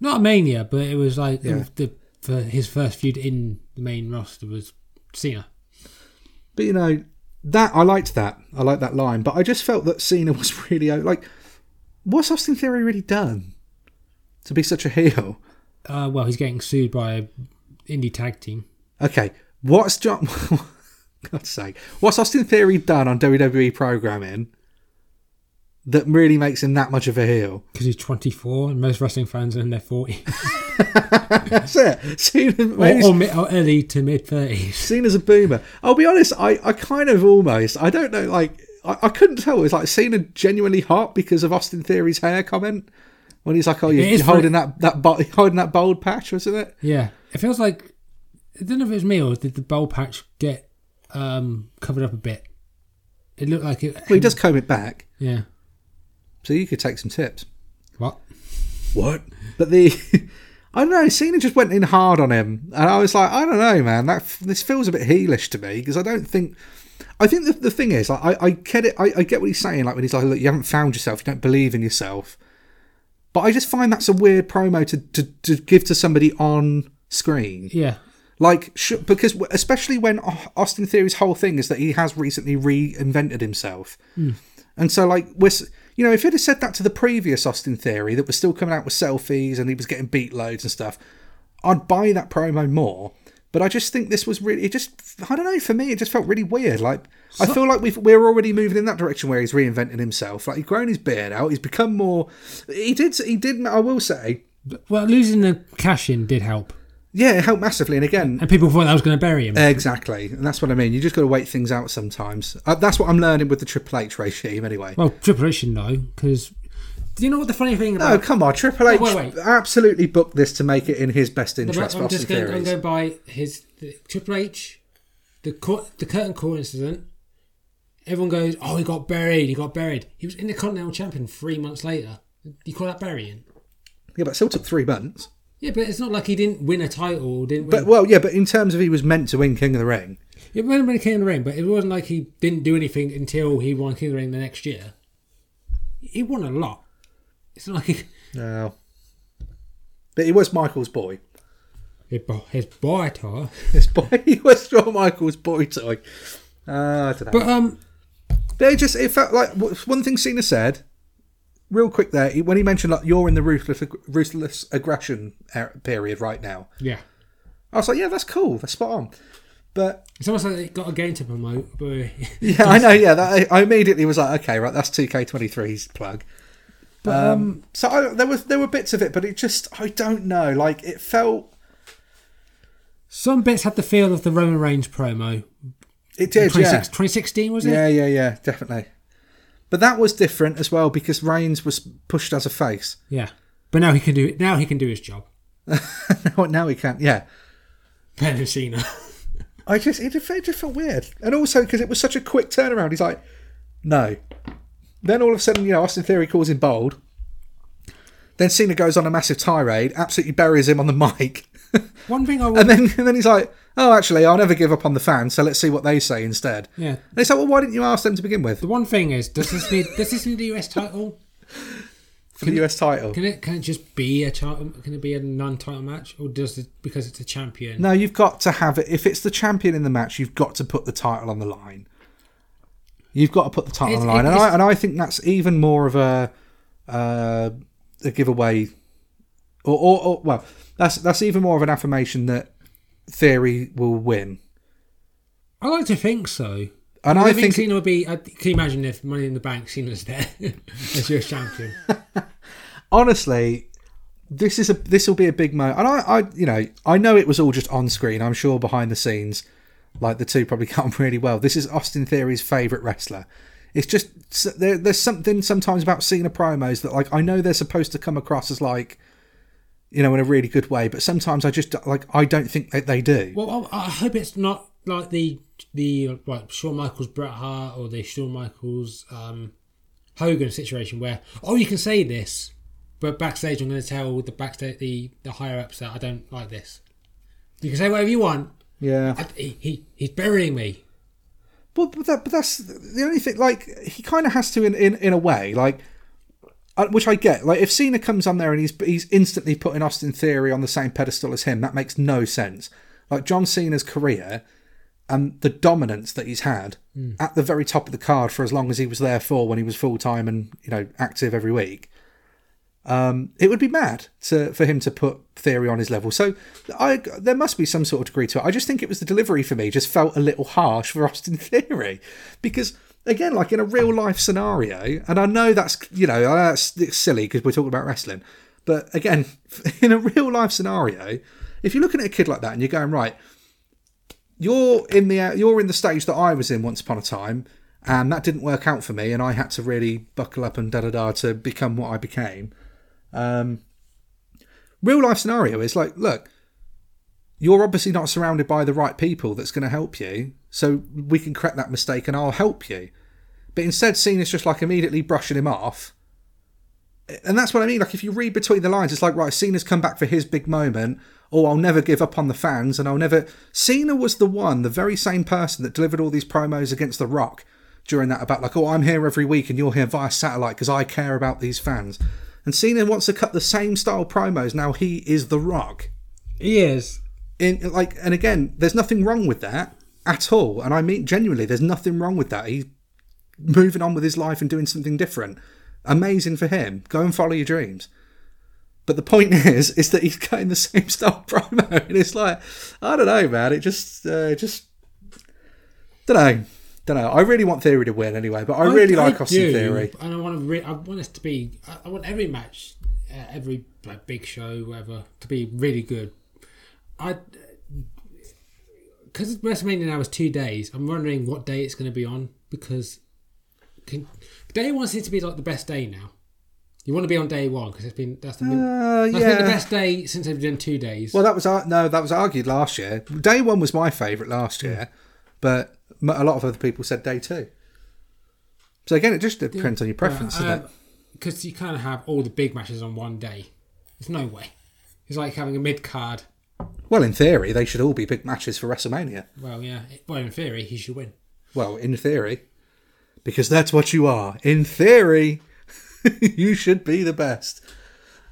Not a mania, but it was like Yeah. the for his first feud in the main roster was Cena. But you know that I liked that. I liked that line. But I just felt that Cena <laughs> was really like, what's Austin Theory really done to be such a heel? Uh, well, he's getting sued by indie tag team. Okay, what's John? <laughs> God's sake, what's Austin Theory done on WWE programming that really makes him that much of a heel? Because he's 24 and most wrestling fans are in their 40s. <laughs> That's it. Cena, or, maybe or, mid, or early to mid 30s. seen as a boomer. I'll be honest, I, I kind of almost, I don't know, like, I, I couldn't tell. It was like Cena genuinely hot because of Austin Theory's hair comment when he's like, "Oh, you're, you're holding that that holding that bold patch, wasn't it?" Yeah. It feels like. I don't know if it was me or did the bowl patch get um, covered up a bit? It looked like it. Well, he does comb it back, Yeah. so you could take some tips. What? What? But the, <laughs> I don't know. Cena just went in hard on him, and I was like, I don't know, man. That this feels a bit heelish to me because I don't think. I think the, the thing is, like, I, I get it. I, I get what he's saying. Like when he's like, look, you haven't found yourself. You don't believe in yourself. But I just find that's a weird promo to to, to give to somebody on screen. Yeah. Like, sh- because especially when Austin Theory's whole thing is that he has recently reinvented himself, hmm. and so like we're, you know, if he'd have said that to the previous Austin Theory that was still coming out with selfies and he was getting beat loads and stuff, I'd buy that promo more. But I just think this was really, it just, I don't know, for me, it just felt really weird. Like, I feel like we've, we're already moving in that direction where he's reinventing himself. Like, he's grown his beard out, he's become more, he did, he did, I will say, Well, losing the cash in did help, yeah, it helped massively. And again, and people thought that was going to bury him. Exactly, and that's what I mean. You just got to wait things out sometimes. Uh, that's what I'm learning with the Triple H regime, anyway. well, Triple H should know because. Do you know what the funny thing No, about? come on, Triple H wait, wait. absolutely booked this to make it in his best interest. I'm just going. I'm going by his the, Triple H, the the curtain call incident. Everyone goes, "Oh, he got buried. He got buried." He was in the Continental Champion three months later. You call that burying? Yeah, but it still took three months. Yeah, but it's not like he didn't win a title. Didn't win But well, yeah, but in terms of he was meant to win King of the Ring. Might have been King of the Ring, but it wasn't like he didn't do anything until he won King of the Ring the next year. He won a lot. It's like No, but he was Michaels' boy. his bo- his boy toy. <laughs> His boy, he was Shawn Michaels' boy toy. Uh, I don't know. But um, they just it felt like one thing Cena said, real quick there when he mentioned like you're in the ruthless ruthless aggression er- period right now. yeah, I was like, yeah, that's cool, that's spot on. But it's almost like they got a game to promote. But <laughs> yeah, I know, yeah, that, I, I immediately was like, okay, right, that's 2K23's plug. Um, so I, there was there were bits of it, but it just I don't know, like it felt some bits had the feel of the Roman Reigns promo. it did, 26 yeah, 2016 was it? yeah, yeah, yeah, definitely. But that was different as well because Reigns was pushed as a face. Yeah. But now he can do it. Now he can do his job. <laughs> now, now he can't. Yeah, Better Cena. <laughs> I just it, it just felt weird, and also because it was such a quick turnaround. He's like, no. Then all of a sudden, you know, Austin Theory calls him bold. Then Cena goes on a massive tirade, absolutely buries him on the <laughs> mic, One thing I would. and then and then he's like, oh, actually, I'll never give up on the fans, so let's see what they say instead. yeah. And it's like, well, why didn't you ask them to begin with The one thing is, does this need does this need a US title? for the US title? Can it can it just be a title? Can it be a non-title match, or does it because it's a champion? No, you've got to have it. If it's the champion in the match, you've got to put the title on the line. You've got to put the title on the line, and I and I think that's even more of a uh, a giveaway, or, or, or well, that's that's even more of an affirmation that Theory will win. I like to think so. And I, I think, think Cena would be. I, can you imagine if Money in the Bank Cena's there <laughs> as your champion? <laughs> honestly, this is a this will be a big moment. And I, I, you know, I know it was all just on screen. I'm sure behind the scenes, like the two probably <laughs> come really well. This is Austin Theory's favorite wrestler. It's just there, there's something sometimes about Cena promos that like I know they're supposed to come across as like, you know, in a really good way, but sometimes I just like I don't think that they do. Well, I, I hope it's not like the the like Shawn Michaels Bret Hart or the Shawn Michaels um, Hogan situation where oh you can say this, but backstage I'm going to tell the backstage the the higher ups that I don't like this. You can say whatever you want. Yeah, I, he, he he's burying me. But, but, that, but that's the only thing. Like he kind of has to in, in in a way. Like uh, which I get. Like if Cena comes on there and he's he's instantly putting Austin Theory on the same pedestal as him, that makes no sense. Like John Cena's career and the dominance that he's had at the very top of the card for as long as he was there for when he was full time and you know active every week. Um, it would be mad to for him to put Theory on his level. So I there must be some sort of degree to it. I just think it was the delivery for me just felt a little harsh for <laughs> Austin Theory because again, like in a real life scenario, and I know that's you know that's silly because we're talking about wrestling, but again, <laughs> in a real life scenario, if you're looking at a kid like that and you're going right, you're in the you're in the stage that I was in once upon a time, and that didn't work out for me, and I had to really buckle up and da da da to become what I became. Um, real life scenario is like, look, you're obviously not surrounded by the right people that's going to help you, so we can correct that mistake and I'll help you. But instead, seeing Cena's just like immediately brushing him off. and that's what I mean. Like if you read between the lines, it's like right, Cena's come back for his big moment. Oh, I'll never give up on the fans, and I'll never. Cena was the one, the very same person that delivered all these promos against The Rock during that about like, oh, I'm here every week and you're here via satellite because I care about these fans. And Cena wants to cut the same style promos. Now he is The Rock. He is. In like, and again, there's nothing wrong with that at all. And I mean, genuinely, there's nothing wrong with that. He's moving on with his life and doing something different. Amazing for him. Go and follow your dreams. But the point <laughs> is, is that he's cutting the same <laughs> style promo, and it's like, I don't know, man. It just, uh, just, don't know, don't know. I really want Theory to win anyway, but I really like Austin do, Theory. and I want to. Re- I want this to be. I, I want every match, uh, every like, big show, whatever, to be really good. I because WrestleMania now is two days. I'm wondering what day it's going to be on because can, day one seems to be like the best day now. You want to be on day one because it's been that's, the, Uh, that's been the best day since they've done two days. Well, that was no, that was argued last year. Day one was my favourite last year, but a lot of other people said day two. So again, it just depends on your uh, preference, doesn't it? Uh, because you kind of have all the big matches on one day. There's no way. It's like having a mid card. Well, in theory, they should all be big matches for WrestleMania. Well, yeah. Well, in theory, he should win. Well, in theory, because that's what you are. In theory, <laughs> you should be the best.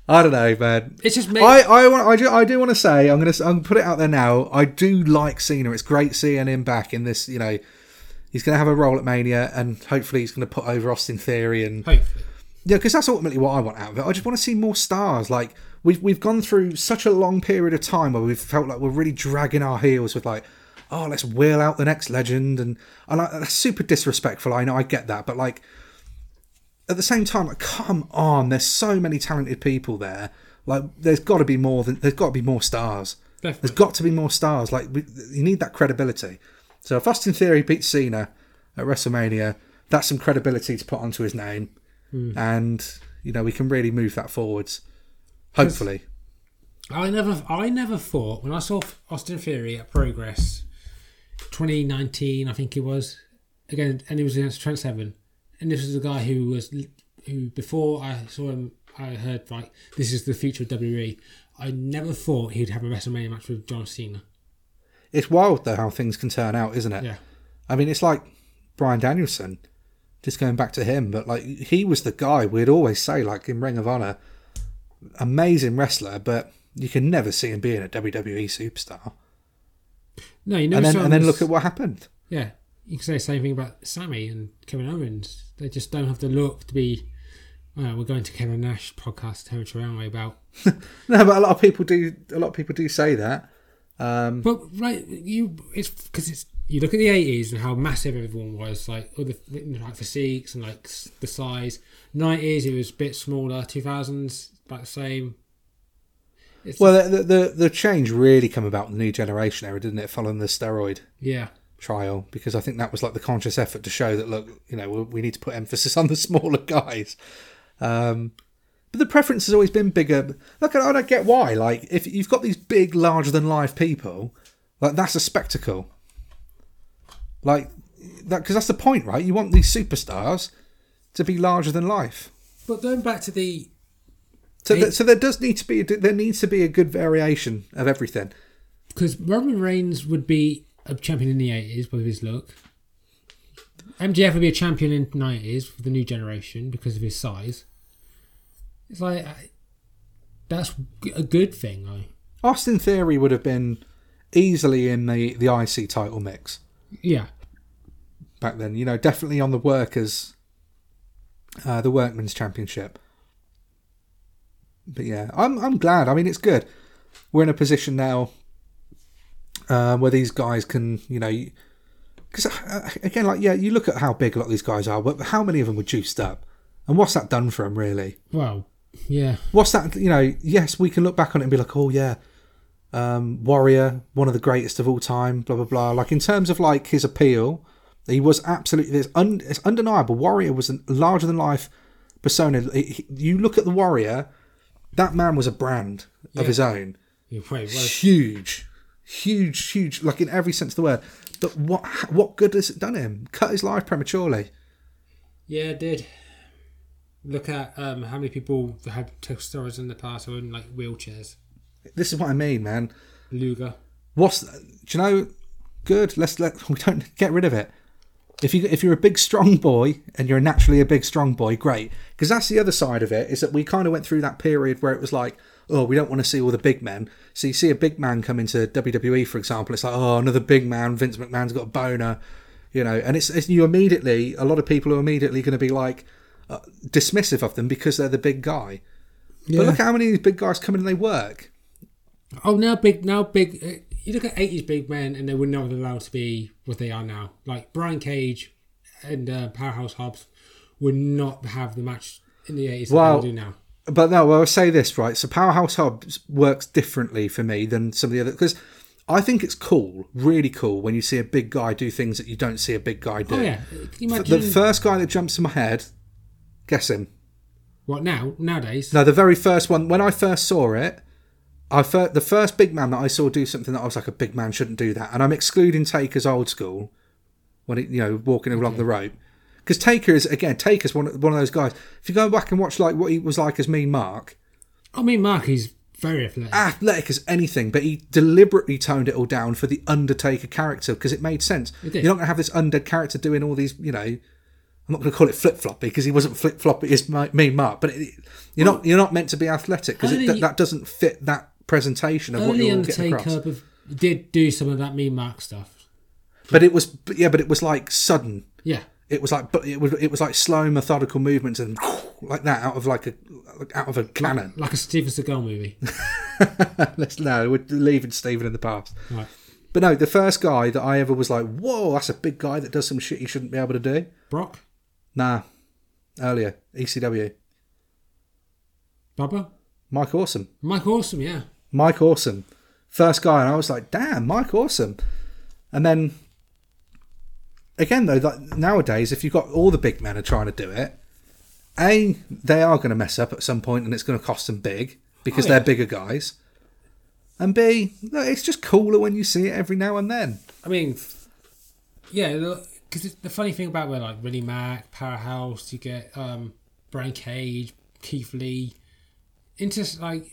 I don't know, man. It's just me. I, I, want, I, do, I do want to say, I'm going to I'm gonna put it out there now. I do like Cena. It's great seeing him back in this. You know, he's going to have a role at Mania, and hopefully he's going to put over Austin Theory. And Hopefully. yeah, because that's ultimately what I want out of it. I just want to see more stars. Like we've we've gone through such a long period of time where we've felt like we're really dragging our heels with like, oh, let's wheel out the next legend, and and like, that's super disrespectful. I know, I get that, but like at the same time, like, come on, there's so many talented people there. Like, there's got to be more than there's got to be more stars. Definitely. There's got to be more stars. Like, we, you need that credibility. So if Austin Theory beats Cena at WrestleMania, that's some credibility to put onto his name, hmm. and you know we can really move that forwards. Hopefully, I never, I never thought when I saw Austin Theory at Progress, 2019, I think it was, again, and he was against Trent Seven, and this was a guy who was, who before I saw him, I heard like this is the future of WWE. I never thought he'd have a WrestleMania match with John Cena. it's wild though how things can turn out, isn't it? Yeah, I mean, it's like Bryan Danielson. Just going back to him, but like he was the guy we'd always say, like in Ring of Honor, amazing wrestler, but you can never see him being a WWE superstar. no, you know, and then and then look at what happened. yeah, you can say the same thing about Sami and Kevin Owens. They just don't have the look to be. Well, we're going to Kevin Nash podcast territory, aren't we? About <laughs> No, but a lot of people do. A lot of people do say that. Um, But right, you it's because it's you look at the eighties and how massive everyone was, like other like physiques and like the size. Nineties it was a bit smaller. Two thousands about the same. It's, well, the, the the change really came about in the new generation era, didn't it? Following the steroid yeah, trial, because I think that was like the conscious effort to show that look, you know, we, need to put emphasis on the <laughs> smaller guys. Um, but the preference has always been bigger. Look, I don't get why. Like, if you've got these big, larger than life people, like that's a spectacle. Like that, because that's the point, right? You want these superstars to be larger than life. but going back to the So, so there does need to be a, there needs to be a good variation of everything. because Roman Reigns would be a champion in the eighties with his look. MJF would be a champion in the nineties for the new generation because of his size. It's like I- that's a good thing, though. Austin Theory would have been easily in the, the IC title mix Yeah, back then. You know, definitely on the workers, uh, the workmen's championship. But yeah, I'm I'm glad. I mean, it's good. We're in a position now uh, where these guys can, you know, because uh, again, like yeah, you look at how big a lot of these guys are, but how many of them were juiced up, and what's that done for them really? well, yeah. what's that you know yes we can look back on it and be like oh yeah um warrior one of the greatest of all time blah blah blah. Like in terms of like his appeal he was absolutely it's, un, it's undeniable. Warrior was a larger than life persona. You look at the warrior that man was a brand of Yeah. his own. Wait, well, huge huge huge like in every sense of the word but what what good has it done him cut his life prematurely yeah, it did. Look at um, how many people had steroids in the past who were in like wheelchairs. This is what I mean, man. Luger. What's do you know? Good. Let's let <laughs> we don't get rid of it. If you if you're a big strong boy and you're naturally a big strong boy, great. Because that's the other side of it is that we kind of went through that period where it was like, oh, we don't want to see all the big men. So you see a big man come into WWE, for example, it's like, oh, another big man. Vince McMahon's got a boner, you know, and it's, it's you immediately a lot of people are immediately going to be like uh, dismissive of them because they're the big guy. Yeah. But look how many of these big guys come in and they work. Oh, now big, now big. Uh, you look at '80s big men, and they were not allowed to be what they are now. Like Brian Cage and uh, Powerhouse Hobbs would not have the match in the '80s Wow. that they do now. But no, I'll say this right. So Powerhouse Hobbs works differently for me than some of the other because I think it's cool, really cool, when you see a big guy do things that you don't see a big guy do. Oh yeah, you The first guy that jumps in my head, guess him. what now nowadays? No, the very first one when I first saw it, I fir- the first big man that I saw do something that I was like a big man shouldn't do that, and I'm excluding Taker's old school when it you know walking along the rope because Taker is again Taker's one one of those guys. If you go back and watch like what he was like as Mean Mark, I mean, Mark is very athletic. athletic as anything, but he deliberately toned it all down for the Undertaker character because it made sense. did. You're not going to have this undead character doing all these, you know. I'm not going to call it flip floppy because he wasn't flip floppy as my, mean Mark, but it, you're not you're not meant to be athletic because that, doesn't fit that presentation of what you're getting across. Undertaker did do some of that mean Mark stuff. But it was, yeah, but it was like sudden. Yeah, It was like, but it was it was like slow, methodical movements and <laughs> like that out of like a like out of a cannon. like a Steven Seagal movie. <laughs> Let's no, we're leaving steven in the past. right. But no, the first guy that I ever was like, whoa, that's a big guy that does some shit he shouldn't be able to do. Brock, Nah, earlier ECW, Bubba, Mike Awesome, Mike Awesome. Yeah, Mike Awesome, first guy, and I was like, damn, Mike Awesome. And then again though, like nowadays, if you've got all the big men are trying to do it, a they are going to mess up at some point, and it's going to cost them big because Oh, yeah. they're bigger guys. And B, it's just cooler when you see it every now and then. I mean, yeah, because the funny thing about where like Willie Mack, Powerhouse, you get um, Brian Cage, Keith Lee, into like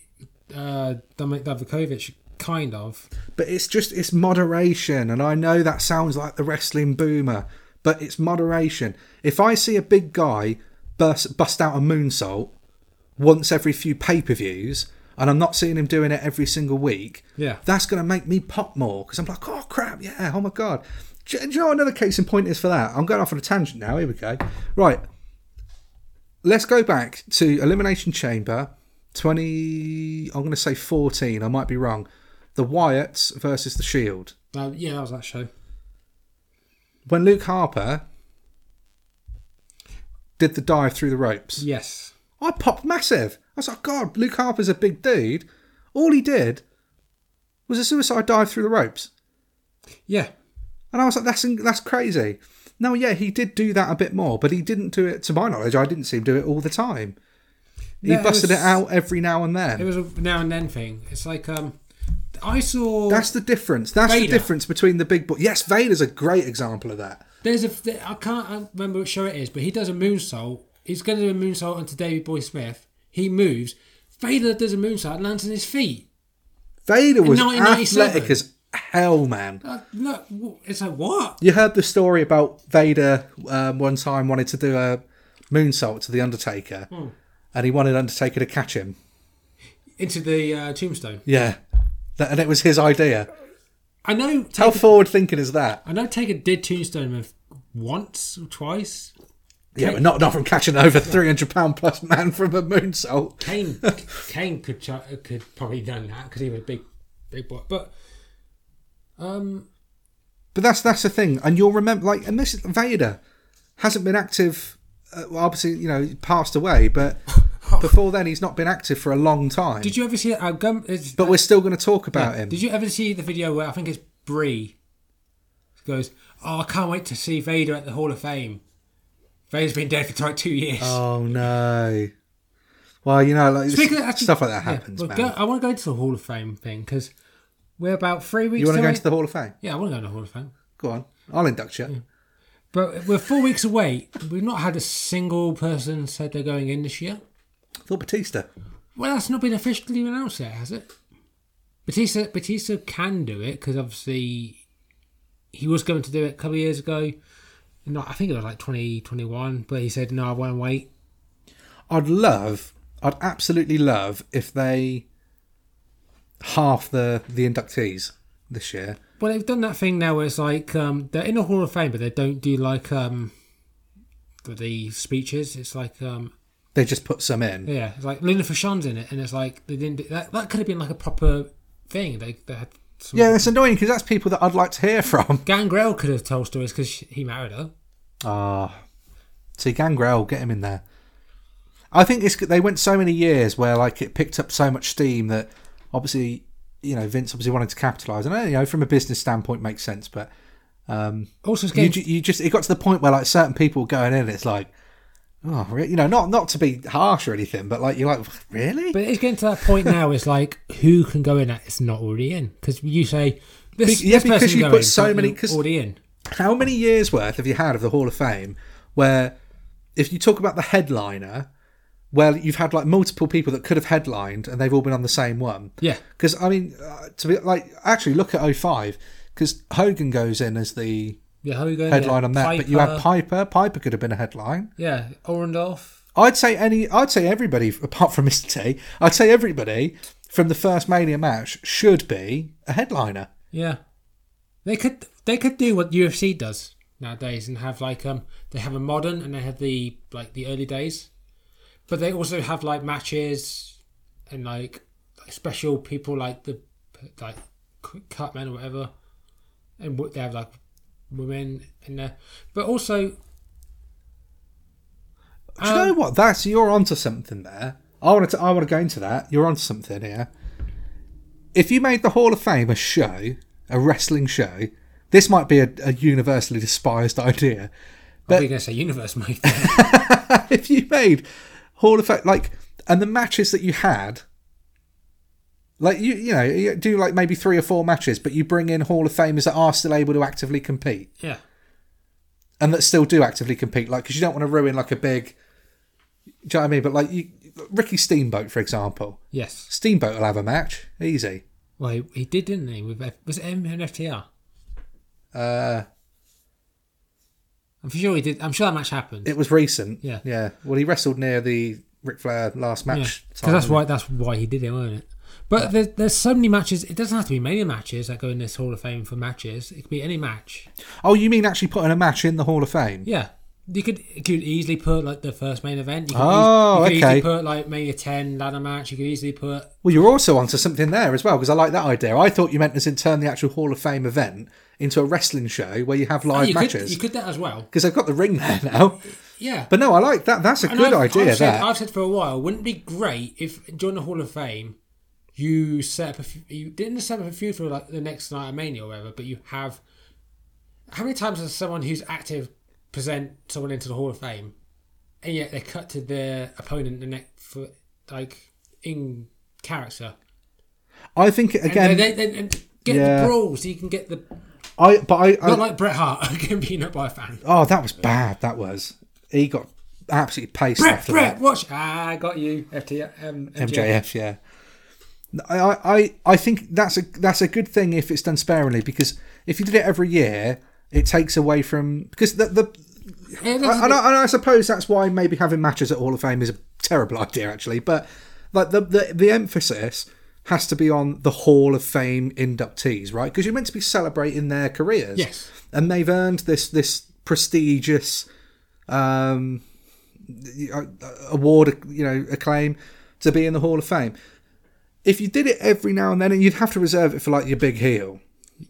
uh, Dominik Dijakovic, kind of. but it's just it's moderation and i know that sounds like the wrestling boomer but it's moderation. If i see a big guy bust, bust out a moonsault once every few pay-per-views and i'm not seeing him doing it every single week Yeah. that's going to make me pop more because i'm like oh crap yeah oh my god. Do, do you know what another case in point is for that? I'm going off on a tangent now here we go. Right. Let's go back to elimination chamber 20 i'm going to say 14 i might be wrong the wyatts versus the shield Uh, yeah, that was that show. when luke harper did the dive through the ropes Yes. i popped massive i was like god luke harper's a big dude all he did was a suicide dive through the ropes Yeah. and i was like that's that's crazy no yeah he did do that a bit more but he didn't do it to my knowledge i didn't see him do it all the time he No, it busted was- it out every now and then It was a now and then thing. It's like um, I saw That's the difference. That's the difference between the big boy. Yes, Vader's a great example of that. there's a I can't remember what show it is, but he does a moonsault. He's going to do a moonsault onto Davey Boy Smith. He moves. Vader does a moonsault, lands on his feet. Vader was 1997. athletic as hell, man. Uh, look, it's like what? You heard the story about Vader um, one time wanted to do a moonsault to the Undertaker, Hmm. and he wanted Undertaker to catch him. Into the uh, tombstone. Yeah, that, and it was his idea. I know. How forward thinking is that? I know. Taker did tombstone once or twice. Yeah, but not not from catching over three hundred pound plus man from a moonsault. Kane, Kane could ch- could probably done that because he was a big, big boy. But um, But that's that's the thing, and you'll remember like, and this Vader hasn't been active. Uh, well, obviously, you know, passed away, but before then, he's not been active for a long time. did you ever see? Uh, but we're still going to talk about him. Did you ever see the video where I think it's Brie goes, "Oh, I can't wait to see Vader at the Hall of Fame." Vader's been dead for like two years. Oh no! Well, you know, like Speaking of- actually- stuff like that yeah, happens, well, man. go- I want to go to the Hall of Fame thing because we're about three weeks. you want to go into the Hall of Fame? Yeah, I want to go to the Hall of Fame. Go on, I'll induct you. But we're four weeks away. We've not had a single person said they're going in this year. I thought Batista. Well, that's not been officially announced yet, has it? Batista Batista can do it because obviously he was going to do it a couple of years ago. Not, I think it was like 2021, but he said no, I won't wait. I'd love, I'd absolutely love if they half the the inductees this year. Well, they've done that thing now where it's like um, they're in the Hall of Fame, but they don't do like um, the, the speeches. It's like um, They just put some in. yeah, it's like Luna Vachon's in it, and it's like they didn't. Do, that that could have been like a proper thing. They, they had some, Yeah, it's annoying because that's people that I'd like to hear from. <laughs> Gangrel could have told stories because he married her. Ah, see, Gangrel, get him in there. I think it's they went so many years where like it picked up so much steam that obviously you know Vince obviously wanted to capitalize. And you know from a business standpoint makes sense, but um, Also, you, you just it got to the point where like certain people going in, it's like, oh, re- you know, not not to be harsh or anything, but like you're like, really? but it's getting to that point now. It's like who can go in that is not already in because you say this, Be- yeah, this because you put in, so many- you're 'cause- already in. How many years worth have you had of the Hall of Fame where if you talk about the headliner, well, you've had like multiple people that could have headlined and they've all been on the same one. Yeah, Because I mean, uh, to be like, actually look at 05 because Hogan goes in as the yeah. How are you going? headline yeah. on that, but you had Piper. Piper could have been a headline. yeah, Orndorff. I'd say any. I'd say everybody <laughs> apart from Mr T. I'd say everybody from the first Mania match should be a headliner. Yeah, they could they could do what UFC does nowadays and have like um they have a modern and they have the like the early days, but they also have like matches and like, like special people like the like cut men or whatever, and what they have like women in there, but also. Do you know um, what? That's you're onto something there. I want to. I want to go into that. You're onto something here. If you made the Hall of Fame a show, a wrestling show, this might be a, a universally despised <laughs> idea. But, are going to say universe, mate? <laughs> if you made Hall of Fame like, and the matches that you had, like you, you know, you do like maybe three or four matches, but you bring in Hall of Famers that are still able to actively compete yeah, and that still do actively compete, like because you don't want to ruin like a big. Do you know what I mean? But like you, Ricky Steamboat, for example, yes. Steamboat will have a match easy. Well, he, he did, didn't he? With was it M and FTR? Uh, I'm sure he did. I'm sure that match happened. it was recent. Yeah. yeah. Well, he wrestled near the Ric Flair last Yeah, match. because that's why that's why he did it, wasn't it? But there's, there's so many matches. It doesn't have to be many matches that go in this Hall of Fame for matches. It could be any match. Oh, you mean actually putting a match in the Hall of Fame? Yeah, you could you could easily put like the first main event. You could, Oh, eas- you could okay. easily put like maybe a ten ladder match. You could easily put Well, you're also onto something there as well because I like that idea. I thought you meant as in turn the actual Hall of Fame event into a wrestling show where you have oh, live you could matches you could that as well. because they've got the ring there now. Yeah, But no, I like that. That's a And good I've- idea. I've said, that I've said for a while, wouldn't it be great if during the Hall of Fame you set up a f- you didn't set up a feud for like the next night of Mania or whatever, but you have how many times has someone who's active present someone into the Hall of Fame, and yet they cut to their opponent the next for like in character I think and again. they, they, they- get Yeah. the brawl so you can get the I but I, I not like Bret Hart <laughs> getting beaten up by a fan. oh that was bad. That was he got absolutely paced Bret, after Bret, that. watch! Ah, I got you. FT, um, MJF. MJF, yeah. I, I I think that's a that's a good thing if it's done sparingly because if you did it every year, it takes away from because the the Yeah, and I, and I suppose that's why maybe having matches at Hall of Fame is a terrible <laughs> idea actually, but like the the, the emphasis has to be on the Hall of Fame inductees, right? Because you're meant to be celebrating their careers, Yes. and they've earned this this prestigious um, uh, award, you know, acclaim to be in the Hall of Fame. If you did it every now and then, and you'd have to reserve it for like your big heel,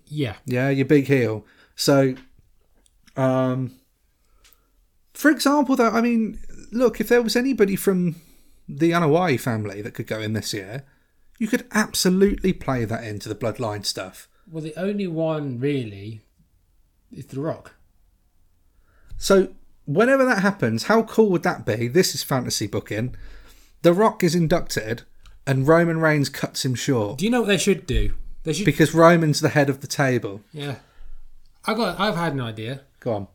yeah. yeah, your big heel. So, um, for example, though, I mean, look, if there was anybody from the Anoa'i family that could go in this year, you could absolutely play that into the bloodline stuff. Well, the only one really is The Rock. So, whenever that happens, how cool would that be? This is fantasy booking. The Rock is inducted, and Roman Reigns cuts him short Do you know what they should do? They should. because Roman's the head of the table. yeah. I got. I've had an idea. Go on.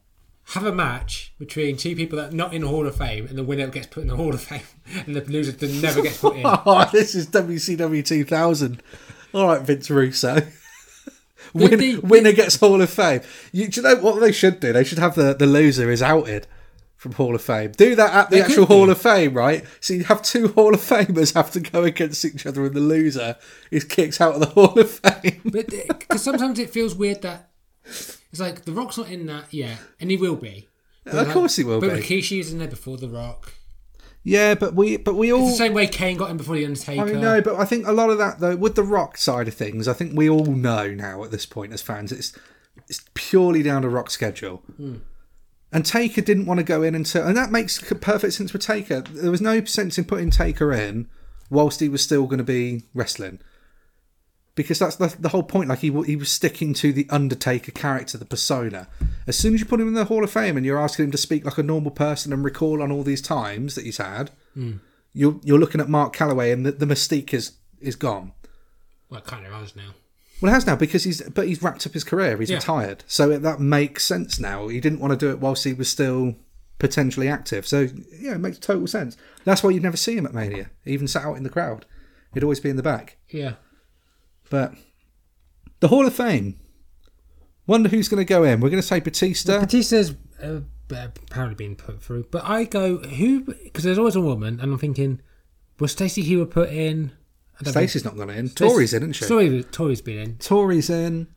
have a match between two people that are not in the Hall of Fame, and the winner gets put in the Hall of Fame, <laughs> and the loser never gets put in. <laughs> Oh, this is WCW 2000. All right, Vince Russo. <laughs> Win, winner gets Hall of Fame. You, do you know what they should do? They should have the, the loser is outed from Hall of Fame. Do that at the They actual Hall of Fame, right? So you have two Hall of Famers have to go against each other, and the loser is kicked out of the <laughs> Hall of Fame. But because sometimes it feels weird that it's like the Rock's not in that yet, and he will be. But Of like- course he will but be. Rikishi was in there before the Rock. Yeah, but we but we all It's the same way Kane got in before the Undertaker. I mean, no, but I think a lot of that though, with the Rock side of things, I think we all know now at this point as fans, it's it's purely down to Rock's schedule. Hmm. And Taker didn't want to go in until, and that makes perfect sense for Taker. There was no sense in putting Taker in whilst he was still going to be wrestling, because that's the, the whole point. Like he he was sticking to the Undertaker character, the persona. As soon as you put him in the Hall of Fame and you're asking him to speak like a normal person and recall on all these times that he's had, hmm. you're you're looking at Mark Calaway and the, the mystique is is gone. well, it kind of has now. Well, it has now because he's but he's wrapped up his career. He's Yeah. retired, so it, that makes sense now. He didn't want to do it whilst he was still potentially active. So yeah, it makes total sense. That's why you'd never see him at Mania. He even sat out in the crowd. He'd always be in the back. Yeah. But the Hall of Fame. Wonder who's going to go in. We're going to say Batista. Batista's uh, apparently been put through, but I go who because there's always a woman, and I'm thinking, was Stacey Hewer put in? Stacey's not gone in. Tori's in, isn't she? Tori, Tori's been in. Tori's in.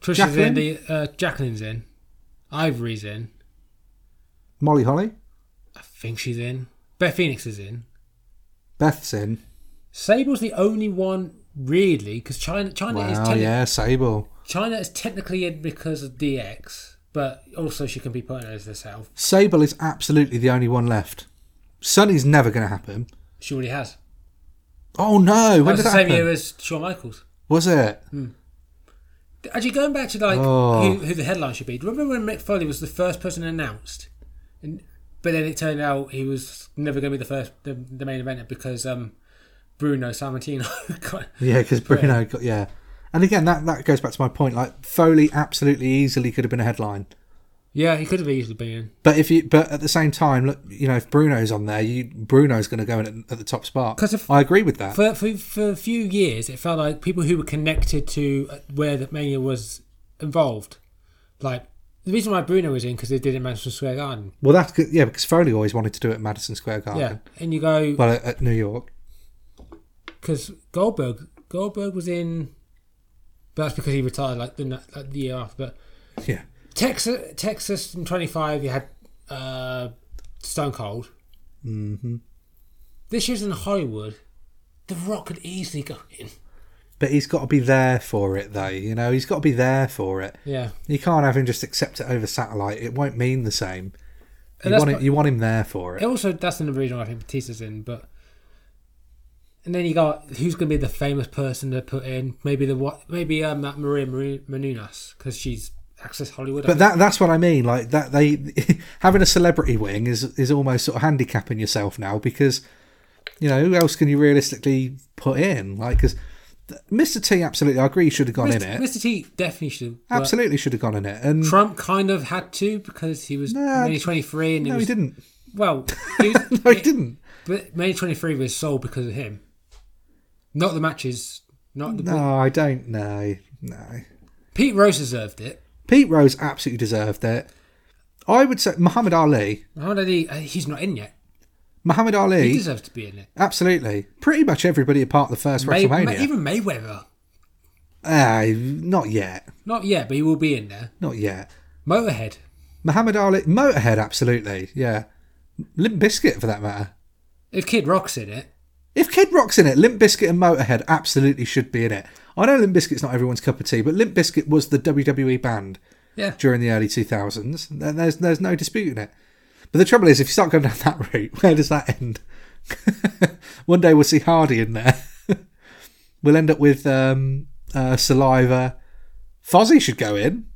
Trish Jacqueline? in. The, uh, Jacqueline's in. Ivory's in. Molly Holly. I think she's in. Beth Phoenix is in. Beth's in. Sable's the only one really because Chyna Chyna is Wow, yeah, Sable. Chyna is technically in because of DX, but also she can be put in as herself. Sable is absolutely the only one left. Sunny's never going to happen. She already has. Oh no! That was did the that same happen? year as Shawn Michaels. Was it? Actually, going back to like Oh. who, who the headline should be. Do you remember when Mick Foley was the first person announced, and but then it turned out he was never going to be the first, the, the main eventer because um, Bruno Sammartino. <laughs> got- Yeah, because Bruno got yeah. And again, that that goes back to my point. Like Foley, absolutely easily could have been a headline. Yeah, he could have easily been in. But if you, but at the same time, look, you know, if Bruno's on there, you Bruno's going to go in at, at the top spot. Because I agree with that. For, for for a few years, it felt like people who were connected to uh, where the Mania was involved, like the reason why Bruno was in because they did it in Madison Square Garden. well, that's good. Yeah, because Foley always wanted to do it at Madison Square Garden. Yeah, and you go Well, at, at New York. because Goldberg Goldberg was in, but that's because he retired like the like the year after. But Yeah. Texas Texas in twenty five, you had uh, Stone Cold. hmm This year's in Hollywood. The Rock could easily go in. But he's got to be there for it, though. You know, he's got to be there for it. Yeah, You can't have him just accept it over satellite. It won't mean the same. You want, it, you want him there for it. also that's another reason why I think Batista's in. But and then you got who's going to be the famous person to put in? Maybe the what? Maybe um that Maria Maru- Menounos because she's Access Hollywood. But that that's what I mean. Like that they <laughs> having a celebrity wing is is almost sort of handicapping yourself now because you know who else can you realistically put in? Like because Mr T absolutely, I agree, should have gone Mr. in it. Mr. T definitely should. but Absolutely should have gone in it. And Trump kind of had to because he was Nah, only 23 and no, he was he didn't. well. <laughs> He was, No, he didn't. But May 23 was sold because of him. Not the matches. Not the. No, I don't. No, no. Pete Rose deserved it. Pete Rose absolutely deserved it. I would say Muhammad Ali. Muhammad Ali, uh, he's not in yet. Muhammad Ali. He deserves to be in it. absolutely. Pretty much everybody apart the first May, WrestleMania. May- even Mayweather. Ah, not yet. Not yet, but he will be in there. Not yet. Motorhead. Muhammad Ali, Motorhead, absolutely. Yeah. Limp Bizkit, for that matter. If Kid Rock's in it, If Kid Rock's in it, Limp Bizkit and Motorhead absolutely should be in it. I know Limp Bizkit's not everyone's cup of tea, but Limp Bizkit was the WWE band yeah. during the early 2000s. There's there's no disputing it. But the trouble is, if you start going down that route, <laughs> where does that end? <laughs> One day we'll see Hardy in there. <laughs> we'll end up with um, uh, Saliva. Fozzy should go in.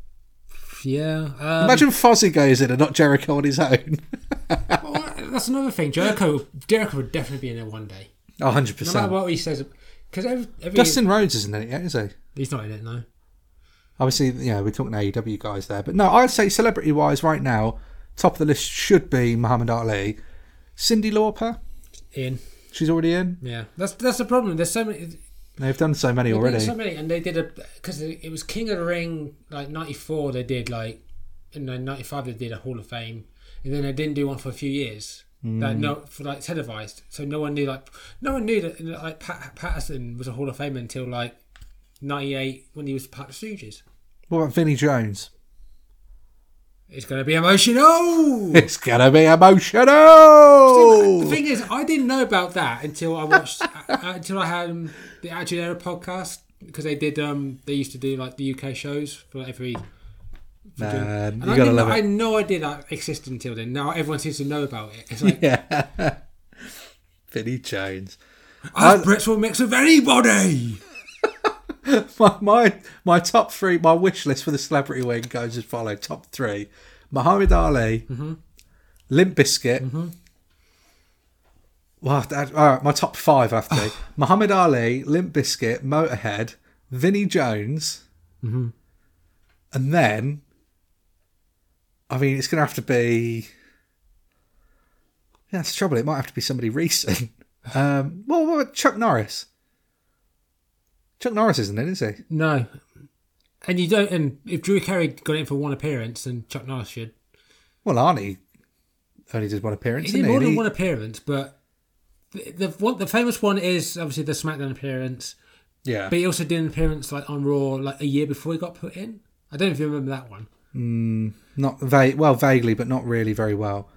Yeah. Um, Imagine Fozzy goes in and not Jericho on his own. well, that's another thing. Jericho, Jericho would definitely be in there one day. Oh, 100%. No matter what he says. Because every, every Dustin Rhodes isn't in it yet, is he? he's not in it, no. Obviously, you know, we're talking AEW guys there. But no, I'd say celebrity wise, right now, top of the list should be Muhammad Ali. Cyndi Lauper, In she's already in. yeah, that's that's the problem. There's so many. They've done so many already. So many, and they did a because it was King of the Ring like '94. They did like in '95 they did a Hall of Fame, and then they didn't do one for a few years. That Hmm. no for like televised, so no one knew like no one knew that like Pat, Patterson was a Hall of Fame until like '98 when he was part of Stooges. What about Vinnie Jones? It's gonna be emotional. <laughs> It's gonna be emotional The thing is, I didn't know about that until I watched <laughs> uh, until I had um, the Attitude Era podcast because they did um they used to do like the UK shows for every. Man, you I, gotta didn't, love I had no idea that existed until then. Now everyone seems to know about it. It's like <laughs> Yeah. Vinnie Jones. us Brits will mix with anybody. <laughs> My, my my top three, my wish list for the celebrity wing goes as follows: top three, Muhammad Ali, mm-hmm. Limp Bizkit. Mm-hmm. Well, that, all right, my top five have to be <sighs> Muhammad Ali, Limp Bizkit, Motorhead, Vinnie Jones, mm-hmm. and then, I mean, it's going to have to be. Yeah, that's the trouble. It might have to be somebody recent. <laughs> Um, well, what about Chuck Norris? Chuck Norris isn't in, is he? No, and you don't. And if Drew Carey got in for one appearance, then Chuck Norris should. Well, Arnie only did one appearance. He didn't more than He- one appearance, but the the, one, the famous one is obviously the SmackDown appearance. Yeah. But he also did an appearance like on Raw like a year before he got put in. I don't know if you remember that one. Not va- well, vaguely, but not really very well.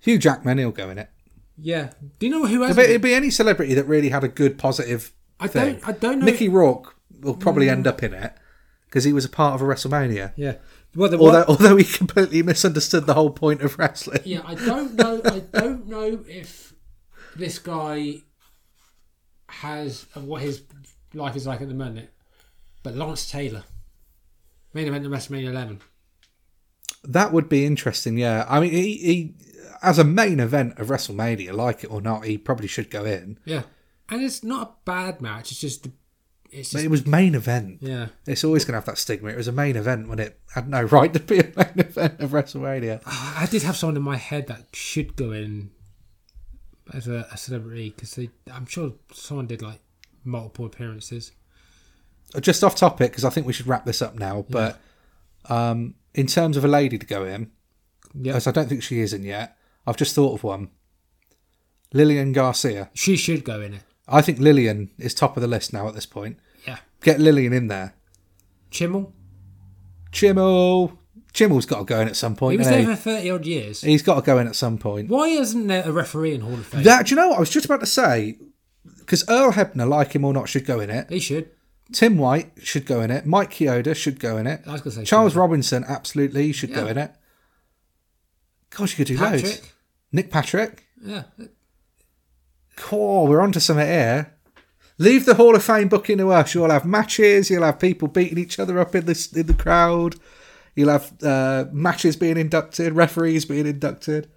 Hugh Jackman, he'll go in it. Yeah. Do you know who has? It'd be any celebrity that really had a good positive I thing. don't. I don't know. Mickey Rourke will probably end up in it because he was a part of a WrestleMania. Yeah. Well, the Although, although he completely misunderstood the whole point of wrestling. yeah, I don't know. I don't know if this guy has uh, what his life is like at the moment. But Lawrence Taylor, main event of WrestleMania 11. That would be interesting. Yeah, I mean, he, he as a main event of WrestleMania, like it or not, he probably should go in. Yeah. And it's not a bad match. It's just. It's just. it was main event. Yeah. It's always going to have that stigma. It was a main event when it had no right to be a <laughs> main event of WrestleMania. I did have someone in my head that should go in as a, a celebrity because I'm sure someone did like multiple appearances. Just off topic, because I think we should wrap this up now. But um, in terms of a lady to go in, as I don't think she isn't yet, I've just thought of one. Lillian Garcia. she should go in it. I think Lillian is top of the list now at this point. Yeah, Get Lillian in there. Chimel. Chimel. Chimel's got to go in at some point. He was hasn't there for thirty odd years. he? He's got to go in at some point. Why isn't there a referee in Hall of Fame? That do you know what I was just about to say? Because Earl Hebner, like him or not, should go in it. He should. Tim White should go in it. Mike Chioda should go in it. I was gonna say Charles Robinson absolutely should go in it. Gosh, you could do loads. Nick Patrick. Yeah, Cool, we're on to something here. Leave the Hall of Fame booking to us. You'll have matches. You'll have people beating each other up in the in the crowd. You'll have uh, matches being inducted, referees being inducted.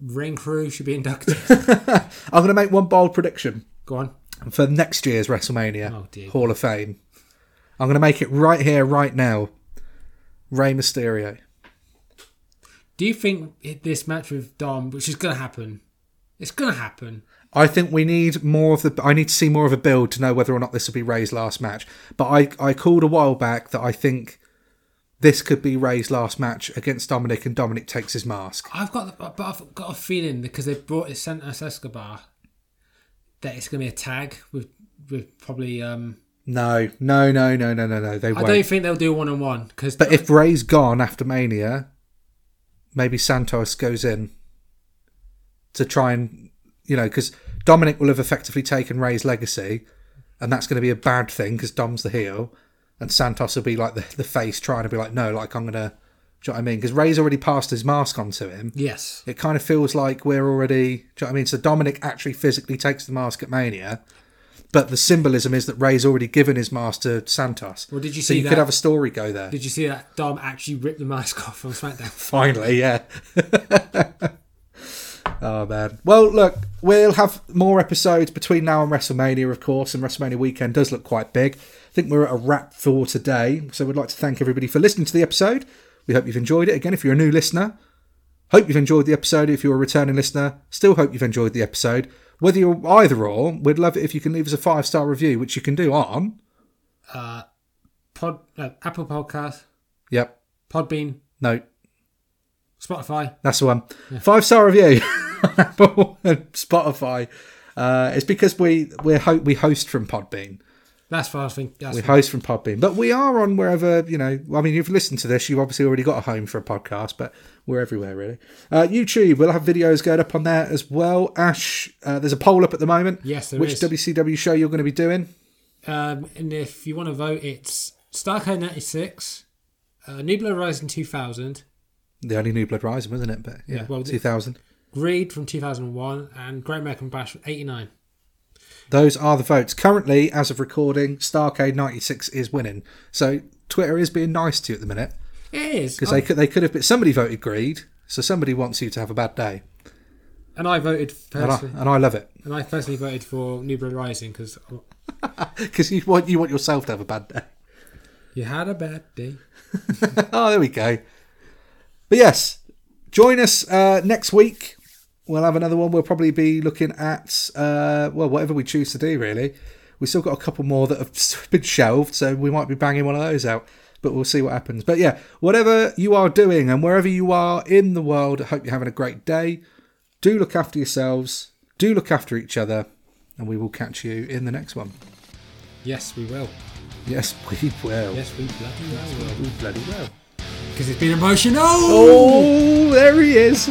Ring Crew should be inducted. <laughs> I'm going to make one bold prediction go on. For next year's WrestleMania Oh. Hall of Fame. I'm going to make it right here, right now. Rey Mysterio. Do you think this match with Dom, which is gonna happen, it's gonna happen? I think we need more of the. I need to see more of a build to know whether or not this will be Rey's last match. But I, I called a while back that I think this could be Rey's last match against Dominik, and Dominik takes his mask. I've got, the, but I've got a feeling because they brought it Santos Escobar that it's gonna be a tag with with probably. um No, no, no, no, no, no, no. They I won't. don't think they'll do one on one because. But if Rey's gone after Mania, maybe Santos goes in to try and, you know, because Dominik will have effectively taken Rey's legacy, and that's going to be a bad thing because Dom's the heel, and Santos will be like the, the face trying to be like, no, like I'm going to, do you know what I mean? Because Rey's already passed his mask on to him. yes, It kind of feels like we're already, do you know what I mean? So Dominik actually physically takes the mask at Mania. But the symbolism is that Rey's already given his mask to Santos. Well, did you so see you that- could have a story go there. did you see that Dom actually ripped the mask <laughs> off on SmackDown? Finally, yeah. <laughs> oh man. Well, look, we'll have more episodes between now and WrestleMania, of course, and WrestleMania weekend does look quite big. I think we're at a wrap for today. So we'd like to thank everybody for listening to the episode. We hope you've enjoyed it. Again, if you're a new listener, hope you've enjoyed the episode. If you're a returning listener, still hope you've enjoyed the episode. Whether you're either or, we'd love it if you can leave us a five star review, which you can do on. Uh, Pod, uh, Apple Podcast, Yep. Podbean, No, Spotify. That's the one. Five star review on Apple and Spotify. Uh, it's because we we ho- we host from Podbean. That's what I think. That's We host from Podbean, but we are on wherever you know. I mean, you've listened to this. You've obviously already got a home for a podcast, but we're everywhere really. Uh, YouTube, we'll have videos going up on there as well. Ash, uh, there's a poll up at the moment. Yes, there Which is. WCW show you're going to be doing? Um, and if you want to vote, it's Starcade 96, uh, New Blood Rising 2000, The only New Blood Rising, wasn't it? But yeah, Yeah, well, 2000. Greed from 2001, and Great American Bash from 89. Those are the votes. Currently, as of recording, Starcade 96 is winning. So Twitter is being nice to you at the minute. It is. Because they could they could have been somebody voted greed, so somebody wants you to have a bad day, and I voted and I, personally, and I love it and I personally voted for New Blood Rising because because <laughs> you want you want yourself to have a bad day. you had a bad day. <laughs> oh, there we go. But yes, join us uh, next week. We'll have another one. We'll probably be looking at uh, well whatever we choose to do. Really, we've still got a couple more that have <laughs> been shelved, so we might be banging one of those out. But we'll see what happens. But yeah, whatever you are doing and wherever you are in the world, I hope you're having a great day. Do look after yourselves. Do look after each other, and we will catch you in the next one. Yes, we will. Yes, we will. Yes, we bloody well will. We bloody will. Because it's been emotional. Oh, there he is.